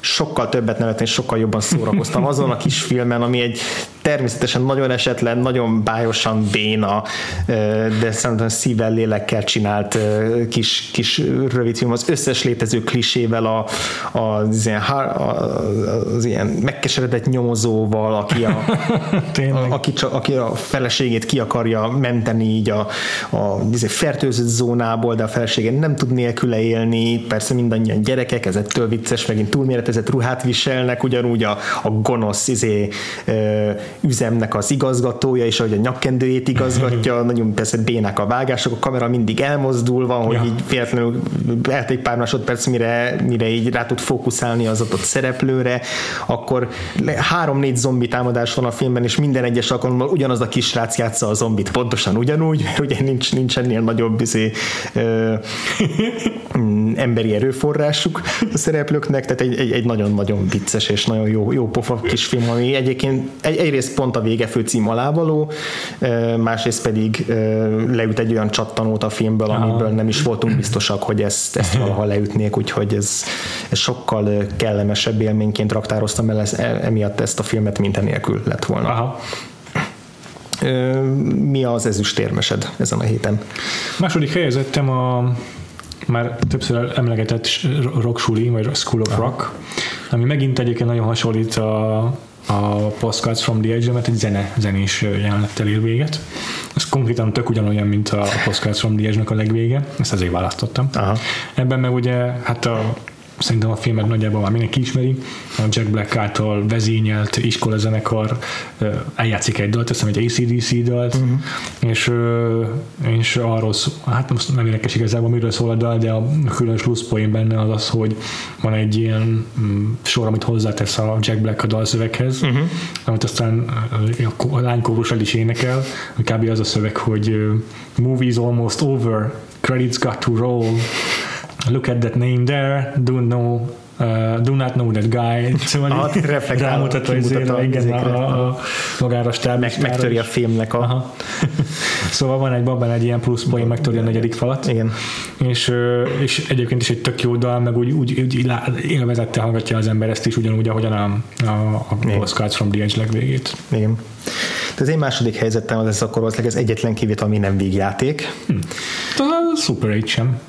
sokkal többet nevetni, és sokkal jobban szórakoztam azon a kis filmen, ami egy természetesen nagyon esetlen, nagyon bájosan béna, de szerintem szívvel, lélekkel csinált kis, kis rövid film, az összes létező klisével, a, a, az, ilyen, az ilyen megkeseredett nyomozóval, aki a, a, aki, csak, aki a feleségét ki akarja menteni így a, a izé, fertőzött zónából, de a felesége nem tud nélküle élni, persze mindannyian gyerekek, ez ettől vicces, megint túlméretezett ruhát viselnek, ugyanúgy a, a gonosz izé, üzemnek az igazgatója, és ahogy a nyakkendőjét igazgatja, nagyon persze bénák a vágások, a kamera mindig elmozdul van, hogy ja. így véletlenül eltelik pár másodperc, mire, mire így rá tud fókuszálni az adott szereplőre, akkor három-négy zombi támadás van a filmben, és minden egyes alkalommal ugyanaz a kisrác játsza a zombit pontosan ugyanúgy, mert ugye nincs, nincs ennél nagyobb izé, ö, emberi erőforrásuk a szereplőknek, tehát egy, egy, egy nagyon-nagyon vicces és nagyon jó, jó pofa kis film, ami egyébként egy, egyrészt pont a vége cím alávaló, másrészt pedig leüt egy olyan csattanót a filmből, amiből nem is voltunk biztosak, hogy ezt, ezt valaha leütnék, úgyhogy ez, ez sokkal kellemesebb élményként raktároztam el e, emiatt ezt a filmet, mint enélkül lett volna. Aha. Mi az ezüstérmesed ezen a héten? Második helyezettem a már többször emlegetett Rock Suli, vagy School of Rock, ami megint egyébként nagyon hasonlít a, a Postcards from the Edge, mert egy zene, zenés jelenettel ér véget. Ez konkrétan tök ugyanolyan, mint a Postcards from the Edge-nek a legvége, ezt azért választottam. Aha. Ebben meg ugye, hát a szerintem a filmet nagyjából már mindenki ismeri, a Jack Black által vezényelt iskolazenekar eljátszik egy dalt, azt hiszem egy ACDC dalt, uh-huh. és, és arról szó, hát most nem érdekes igazából, miről szól a dal, de a különös pluszpoén benne az az, hogy van egy ilyen mm, sor, amit hozzátesz a Jack Black a dalszöveghez, uh-huh. amit aztán a lánykórus el is énekel, kb. az a szöveg, hogy movie almost over, credits got to roll, look at that name there, don't know Uh, do not know that guy, szóval ah, rámutat, hogy igen, a, a, magára stáb. Meg, megtöri a filmnek a... Aha. szóval van egy babban egy ilyen plusz poén, megtöri a negyedik falat. Igen. És, és egyébként is egy tök jó dal, meg úgy, úgy, úgy élvezette hallgatja az ember ezt is ugyanúgy, ahogyan a, a, a Postcards from the Edge legvégét. Igen. De az én második helyzetem az ez akkor az ez egyetlen kivétel, ami nem vígjáték. Hm. A Super 8 sem.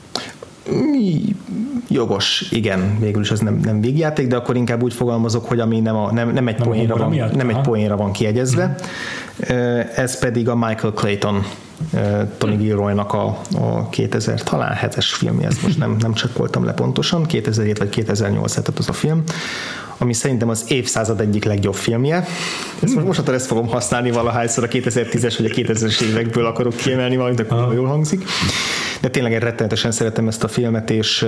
Jogos, igen, végül is ez nem, nem végjáték, de akkor inkább úgy fogalmazok, hogy ami nem, a, nem, nem, egy, nem, poénra van, nem egy poénra van kiegyezve. Mm. Ez pedig a Michael Clayton Tony Gilroynak a, a 2000 talán 7-es filmje, ezt most nem, nem csekkoltam le pontosan, 2007 vagy 2008 tehát az a film, ami szerintem az évszázad egyik legjobb filmje. Ezt most, most ezt fogom használni valahányszor a 2010-es vagy a 2000-es évekből akarok kiemelni valamit, akkor jól hangzik de tényleg én rettenetesen szeretem ezt a filmet, és,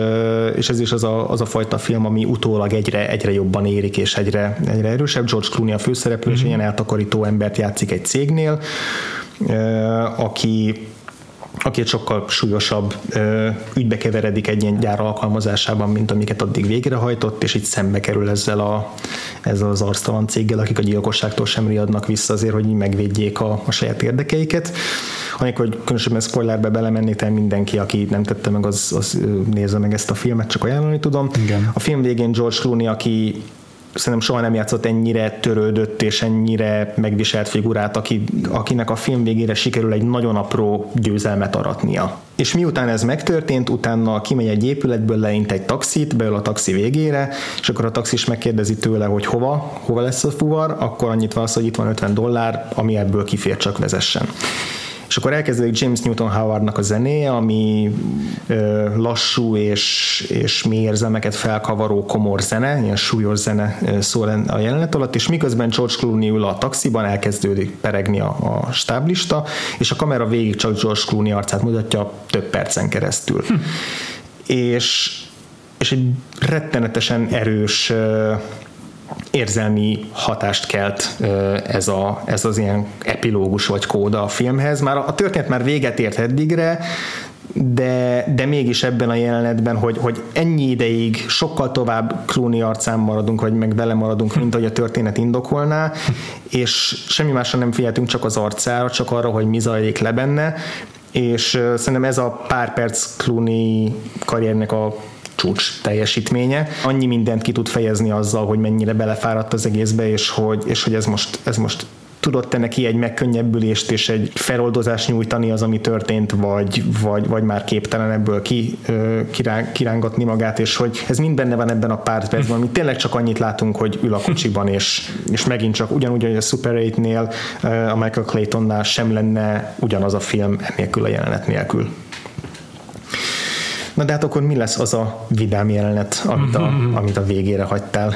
és ez is az a, az a fajta film, ami utólag egyre, egyre jobban érik, és egyre, egyre erősebb. George Clooney a főszereplő, mm-hmm. és mhm. ilyen eltakarító embert játszik egy cégnél, aki aki egy sokkal súlyosabb ö, ügybe keveredik egy ilyen gyár alkalmazásában, mint amiket addig végrehajtott, és így szembe kerül ezzel, a, ezzel az arctalan céggel, akik a gyilkosságtól sem riadnak vissza azért, hogy megvédjék a, a saját érdekeiket. Amikor hogy különösebben spoilerbe belemenni, tehát mindenki, aki nem tette meg, az, az nézze meg ezt a filmet, csak ajánlani tudom. Igen. A film végén George Clooney, aki szerintem soha nem játszott ennyire törődött és ennyire megviselt figurát, aki, akinek a film végére sikerül egy nagyon apró győzelmet aratnia. És miután ez megtörtént, utána kimegy egy épületből, leint egy taxit, beül a taxi végére, és akkor a taxis megkérdezi tőle, hogy hova, hova lesz a fuvar, akkor annyit van hogy itt van 50 dollár, ami ebből kifér csak vezessen és akkor elkezdődik James Newton Howardnak a zenéje, ami ö, lassú és, és mély érzelmeket felkavaró komor zene, ilyen súlyos zene szól a jelenet alatt, és miközben George Clooney ül a taxiban, elkezdődik peregni a, a stáblista, és a kamera végig csak George Clooney arcát mutatja több percen keresztül. Hm. És és egy rettenetesen erős érzelmi hatást kelt ez, a, ez az ilyen epilógus vagy kóda a filmhez. Már a történet már véget ért eddigre, de, de mégis ebben a jelenetben, hogy, hogy ennyi ideig sokkal tovább Clooney arcán maradunk, vagy meg vele maradunk, mint ahogy a történet indokolná, és semmi másra nem figyeltünk csak az arcára, csak arra, hogy mi zajlik le benne, és szerintem ez a pár perc Clooney karriernek a csúcs teljesítménye. Annyi mindent ki tud fejezni azzal, hogy mennyire belefáradt az egészbe, és hogy, és hogy ez most, ez most tudott-e neki egy megkönnyebbülést és egy feloldozást nyújtani az, ami történt, vagy, vagy, vagy már képtelen ebből ki, kiráng, kirángatni magát, és hogy ez mind benne van ebben a pár percben, amit tényleg csak annyit látunk, hogy ül a kocsiban, és, és megint csak ugyanúgy, hogy a Super 8-nél a Michael Claytonnál sem lenne ugyanaz a film nélkül a jelenet nélkül. Na de hát akkor mi lesz az a vidám jelenet, amit a, amit a végére hagytál?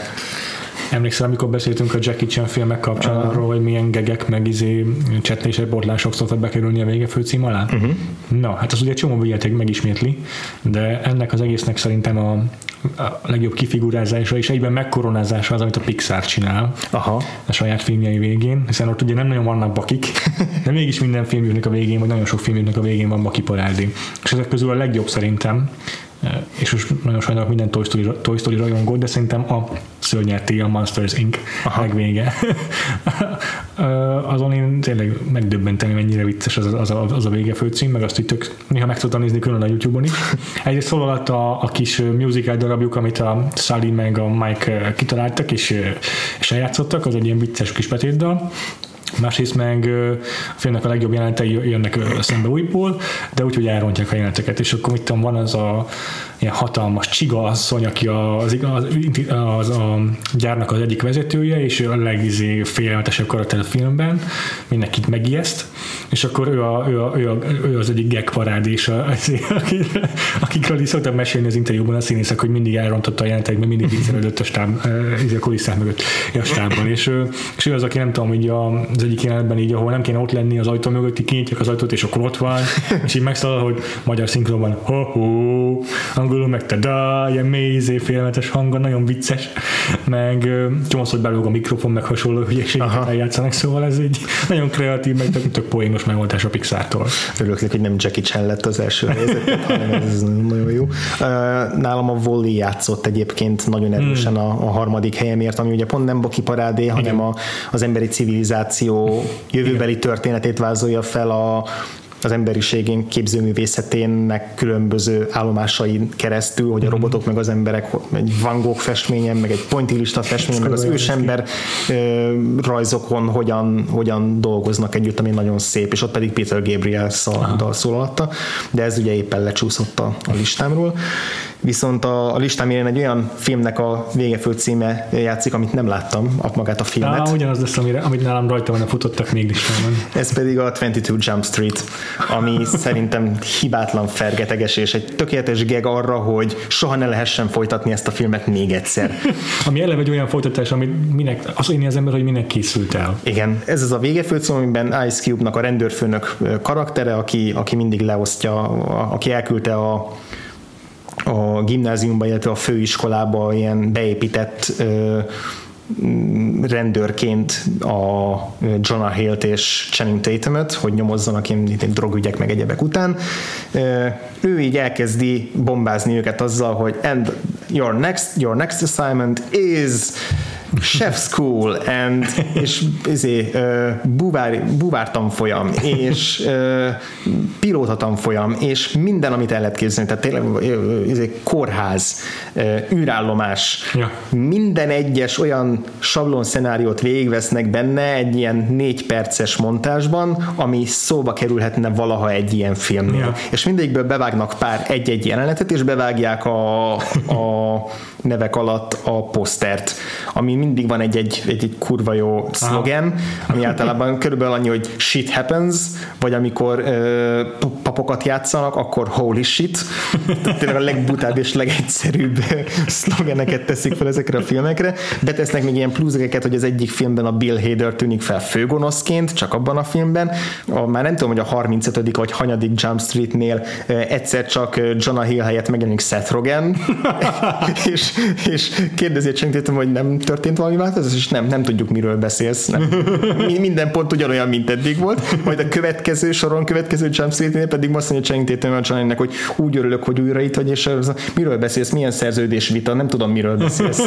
Emlékszel, amikor beszéltünk a Jackie Chan filmek kapcsán uh-huh. arról, hogy milyen gegek, meg izé csetlések, botlások szoktak bekerülni a vége főcím alá? Uh-huh. Na, hát az ugye csomó vigyáték megismétli, de ennek az egésznek szerintem a, a legjobb kifigurázása és egyben megkoronázása az, amit a Pixar csinál Aha. a saját filmjei végén, hiszen ott ugye nem nagyon vannak bakik, de mégis minden filmjüknek a végén, vagy nagyon sok filmjüknek a végén van baki parádi. És ezek közül a legjobb szerintem és most nagyon sajnálok minden Toy Story, Toy Story rajongót, de szerintem a szörnyerté a Monsters Inc. Aha. legvége. Azon én tényleg megdöbbentem, hogy mennyire vicces az, az, a, az a vége főcím, meg azt így tök, néha meg tudtam nézni külön a YouTube-on is. Egyrészt szól alatt a, a kis musical darabjuk, amit a Sally meg a Mike kitaláltak, és, és eljátszottak, az egy ilyen vicces kis betétdal másrészt meg a filmnek a legjobb jelenetei jönnek szembe újból, de úgy, hogy elrontják a jeleneteket, és akkor tudom, van az a ilyen hatalmas csiga asszony, aki az, az, az, a gyárnak az egyik vezetője, és a legizé félelmetesebb karakter a filmben, mindenkit megijeszt, és akkor ő, a, ő, a, ő, a, ő az egyik gag parád, és a, akikről, akikről is szoktam mesélni az interjúban a színészek, hogy mindig elrontotta a jelentek, mert mindig viccelődött a stáb, a kulisszák mögött a stábban, és, és ő az, aki nem tudom, így az egyik jelenetben így, ahol nem kéne ott lenni az ajtó mögött, így kinyitják az ajtót, és akkor ott van, és így megszólal, hogy magyar szinkronban ho-ho, angolul meg te da, ilyen mély, izé, félelmetes hangon, nagyon vicces, meg csomószor belóg a mikrofon, meg hasonló hülyeségeket eljátszanak, szóval ez egy nagyon kreatív, meg tök, tök poénos megoldás a Pixar-tól. Örülök, hogy nem Jackie Chan lett az első nézet, hanem ez nagyon jó. Nálam a Volley játszott egyébként nagyon erősen a, a harmadik helyemért, ami ugye pont nem Boki parádé, hanem a, az emberi civilizáció jövőbeli történetét vázolja fel a, az emberiségén képzőművészetének különböző állomásain keresztül, hogy a mhm. robotok meg az emberek egy Van Gogh festményen, meg egy pointillista festményen, meg az ősember rajzokon hogyan, hogyan dolgoznak együtt, ami nagyon szép, és ott pedig Peter Gabriel szal, szól alatta, de ez ugye éppen lecsúszott a, a listámról viszont a, a listám én egy olyan filmnek a végefő címe játszik, amit nem láttam, magát a filmet. Á, ugyanaz lesz, amire, amit nálam rajta van, a futottak még listámon. Ez pedig a 22 Jump Street, ami szerintem hibátlan fergeteges, és egy tökéletes geg arra, hogy soha ne lehessen folytatni ezt a filmet még egyszer. ami eleve egy olyan folytatás, amit minek, az én az ember, hogy minek készült el. Igen, ez az a végefő cím, amiben Ice Cube-nak a rendőrfőnök karaktere, aki, aki mindig leosztja, aki elküldte a a gimnáziumban, illetve a főiskolába ilyen beépített ö, rendőrként a Jonah Hill-t és Channing Tatumot, hogy nyomozzanak ilyen drogügyek meg egyebek után. Ő így elkezdi bombázni őket azzal, hogy and your next, your next assignment is chef school, and, és izé, buvár, buvár tanfolyam, és uh, pilóta tanfolyam, és minden, amit el lehet képzelni, tehát tényleg izé, kórház, űrállomás, ja. minden egyes olyan sablon szenáriót végigvesznek benne egy ilyen négy perces montásban, ami szóba kerülhetne valaha egy ilyen filmnél. Ja. És mindegyikből bevágnak pár egy-egy jelenetet, és bevágják a, a nevek alatt a posztert, ami mindig van egy, egy, egy, egy kurva jó szlogen, ami általában körülbelül annyi, hogy shit happens, vagy amikor ö, papokat játszanak, akkor holy shit. Tehát tényleg a legbutább és legegyszerűbb szlogeneket teszik fel ezekre a filmekre. Betesznek még ilyen pluszeket, hogy az egyik filmben a Bill Hader tűnik fel főgonoszként, csak abban a filmben. A, már nem tudom, hogy a 35. vagy hanyadik Jump Streetnél egyszer csak Jonah Hill helyett megjelenik Seth Rogen, és, és kérdezi a hogy nem történt valami változás, és nem, nem tudjuk, miről beszélsz. Nem. Minden pont ugyanolyan, mint eddig volt. Majd a következő soron, következő Jump Street-nél pedig azt mondja Channing Tatum a Johnnynek, hogy úgy örülök, hogy újra itt vagy, és miről beszélsz, milyen szerződés vita, nem tudom, miről beszélsz.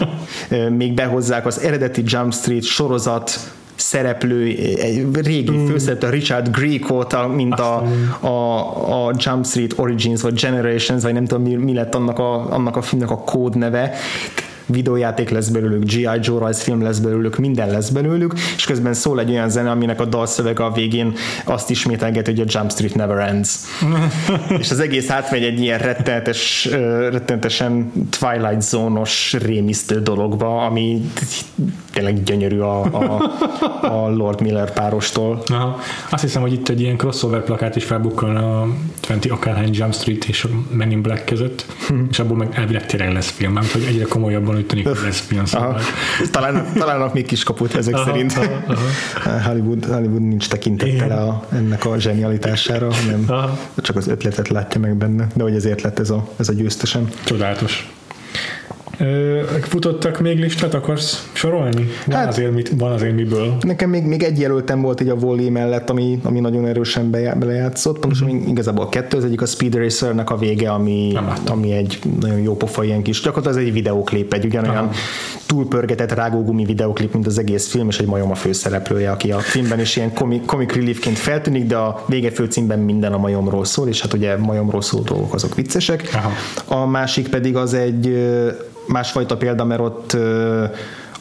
Még behozzák az eredeti Jump Street sorozat szereplő, egy régi mm. főszereplő, Richard Grieco, mint a, a, a Jump Street Origins, vagy Generations, vagy nem tudom, mi, mi lett annak a, annak a filmnek a kódneve videójáték lesz belőlük, G.I. Joe rajzfilm lesz belőlük, minden lesz belőlük, és közben szól egy olyan zene, aminek a dalszövege a végén azt ismételget, hogy a Jump Street never ends. és az egész átmegy egy ilyen rettenetes, rettenetesen Twilight Zone-os rémisztő dologba, ami tényleg gyönyörű a, a, a Lord Miller párostól. Aha. Azt hiszem, hogy itt egy ilyen crossover plakát is felbukkalna a 20 akárhány Jump Street és a Men in Black között, hm. és abból meg elvileg tényleg lesz film, mert hogy egyre komolyabban Tűnik, hogy film. Szóval. Talán, találnak még kiskaput ezek aha, szerint. Aha, aha. Hollywood, Hollywood nincs tekintettel a, ennek a zsenialitására, hanem aha. csak az ötletet látja meg benne, de hogy ezért lett ez a, ez a győztesem. Csodálatos. Ö, futottak még listát, akarsz sorolni? Van, hát, azért, mit, van azért miből. Nekem még, még egy jelöltem volt így a volley mellett, ami, ami nagyon erősen belejátszott. Pontosan mm-hmm. igazából kettő, az egyik a Speed Racernek a vége, ami, ami egy nagyon jó pofa ilyen kis, gyakorlatilag ez egy videoklip, egy ugyanolyan Aha. túlpörgetett rágógumi videoklip, mint az egész film, és egy majom a főszereplője, aki a filmben is ilyen comic, comic reliefként feltűnik, de a vége főcímben minden a majomról szól, és hát ugye majomról szóló dolgok azok viccesek. Aha. A másik pedig az egy másfajta példa, mert ott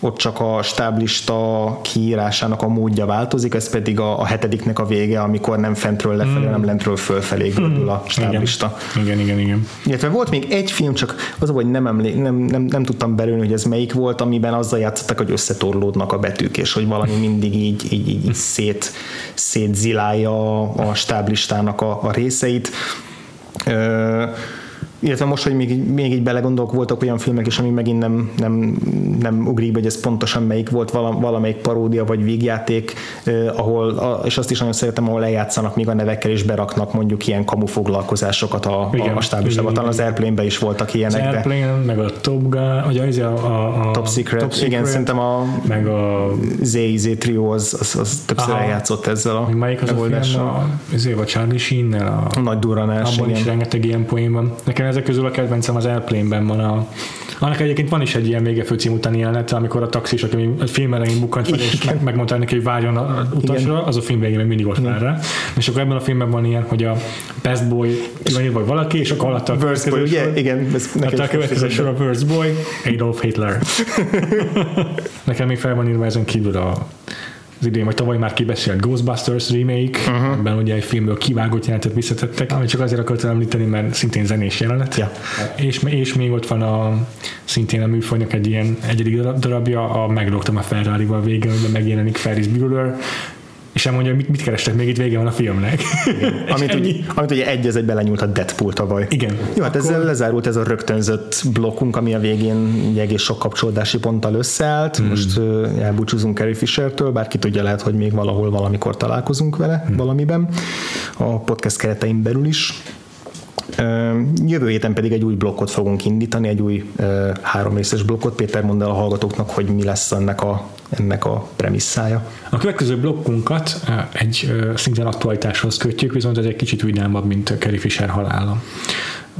ott csak a stáblista kiírásának a módja változik, ez pedig a, a hetediknek a vége, amikor nem fentről lefelé, mm. hanem lentről fölfelé gördül a stáblista. Igen, igen, igen. igen. Illetve volt még egy film, csak az, hogy nem, emlé- nem, nem, nem tudtam belőni, hogy ez melyik volt, amiben azzal játszottak, hogy összetorlódnak a betűk, és hogy valami mindig így, így, így szét, szétzilálja a stáblistának a, a részeit. Ö, illetve most, hogy még, még így belegondolok, voltak olyan filmek is, ami megint nem, nem, nem ugrik be, hogy ez pontosan melyik volt, valamelyik paródia vagy vígjáték, eh, ahol, és azt is nagyon szeretem, ahol lejátszanak még a nevekkel, és beraknak mondjuk ilyen kamufoglalkozásokat a, igen, a stáblistába. Talán az Airplane-be is voltak ilyenek. Az Airplane, meg a Top Gun, vagy az a, a, a Top Secret, Top Secret, igen, szerintem a, meg a Z-Z Trio az, az, az többször eljátszott ezzel a Melyik az a film, a, a Charlie Sheen-nel a, a nagy durranás, abban igen. is rengeteg ilyen poén van. Nekem ezek közül a kedvencem az Airplane-ben van a annak egyébként van is egy ilyen vége főcím utáni jelenet, amikor a taxis, aki a film elején bukkant fel, és meg, megmondta neki, hogy várjon a utasra, igen. az a film végén még mindig ott vár rá. És akkor ebben a filmben van ilyen, hogy a best boy vagy valaki, és akkor alatta a következő boy, sor, igen, ez a következő sor a worst boy, Adolf Hitler. Nekem még fel van írva ezen kívül a az idén vagy tavaly már kibeszélt Ghostbusters remake, uh-huh. ebben ugye egy filmből kivágott jelentet visszatettek, amit csak azért akartam említeni, mert szintén zenés jelenet. Ja. És, és még ott van a szintén a műfajnak egy ilyen egyedik darabja, a Meglógtam a Ferrari-val végén, amiben megjelenik Ferris Bueller, és elmondja, hogy mit, mit kerestek még itt vége van a filmnek. amit, úgy, amit ugye egy az egy belenyúlt a Deadpool tavaly. Igen. Jó, hát Akkor... ezzel lezárult ez a rögtönzött blokkunk, ami a végén egész sok kapcsolódási ponttal összeállt. Hmm. Most uh, elbúcsúzunk Carrie Fishertől, bárki tudja lehet, hogy még valahol valamikor találkozunk vele hmm. valamiben. A podcast keretein belül is. Jövő héten pedig egy új blokkot fogunk indítani, egy új három részes blokkot. Péter, mondd el a hallgatóknak, hogy mi lesz ennek a, ennek a premisszája. A következő blokkunkat egy szintén aktualitáshoz kötjük, viszont ez egy kicsit vidámabb, mint Carrie Fisher halála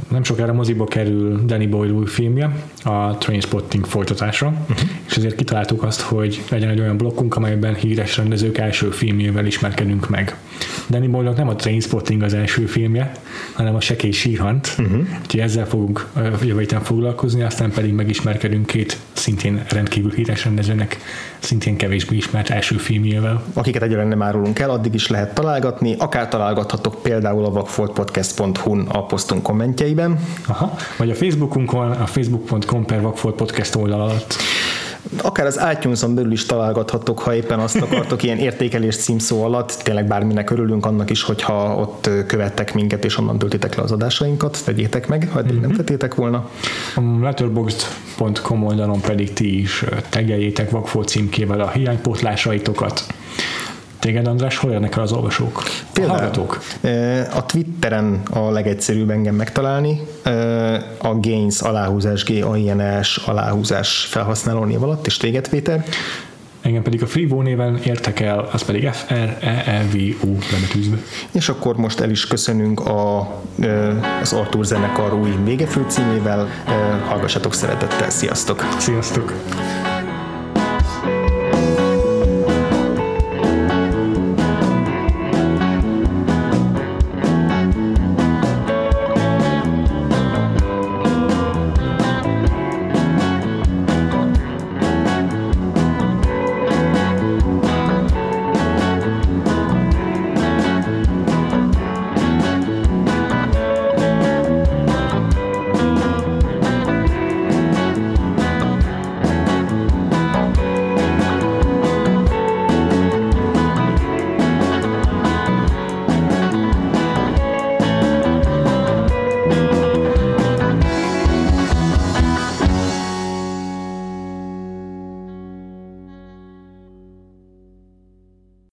nem sokára moziba kerül Danny Boyle új filmje, a Trainspotting folytatása, uh-huh. és ezért kitaláltuk azt, hogy legyen egy olyan blokkunk, amelyben híres rendezők első filmjével ismerkedünk meg. Danny boyle nem a Trainspotting az első filmje, hanem a Sekély Sírhant, uh-huh. úgyhogy ezzel fogunk jövő héten foglalkozni, aztán pedig megismerkedünk két szintén rendkívül híres rendezőnek, szintén kevésbé ismert első filmjével. Akiket egyébként nem árulunk el, addig is lehet találgatni, akár találgathatok például a vakfoltpodcast.hu-n a posztunk kommentjeiben. Aha, vagy a Facebookunkon, a facebook.com per vakfoltpodcast oldal alatt akár az itunes belül is találgathatok, ha éppen azt akartok, ilyen értékelés címszó alatt, tényleg bárminek örülünk annak is, hogyha ott követtek minket, és onnan töltitek le az adásainkat, tegyétek meg, ha eddig mm-hmm. nem mhm. tettétek volna. A letterboxd.com oldalon pedig ti is tegeljétek Vakfó címkével a hiánypótlásaitokat. Téged, András, hol érnek el az olvasók? Például, a hallgatók? A Twitteren a legegyszerűbb engem megtalálni, a Gains aláhúzás, g a s aláhúzás felhasználó név alatt, és téged, Péter? Engem pedig a Freevo néven értek el, az pedig f r e e v u bebetűzve. És akkor most el is köszönünk a, az Artur zenekar új végefő címével. Hallgassatok szeretettel, sziasztok! Sziasztok!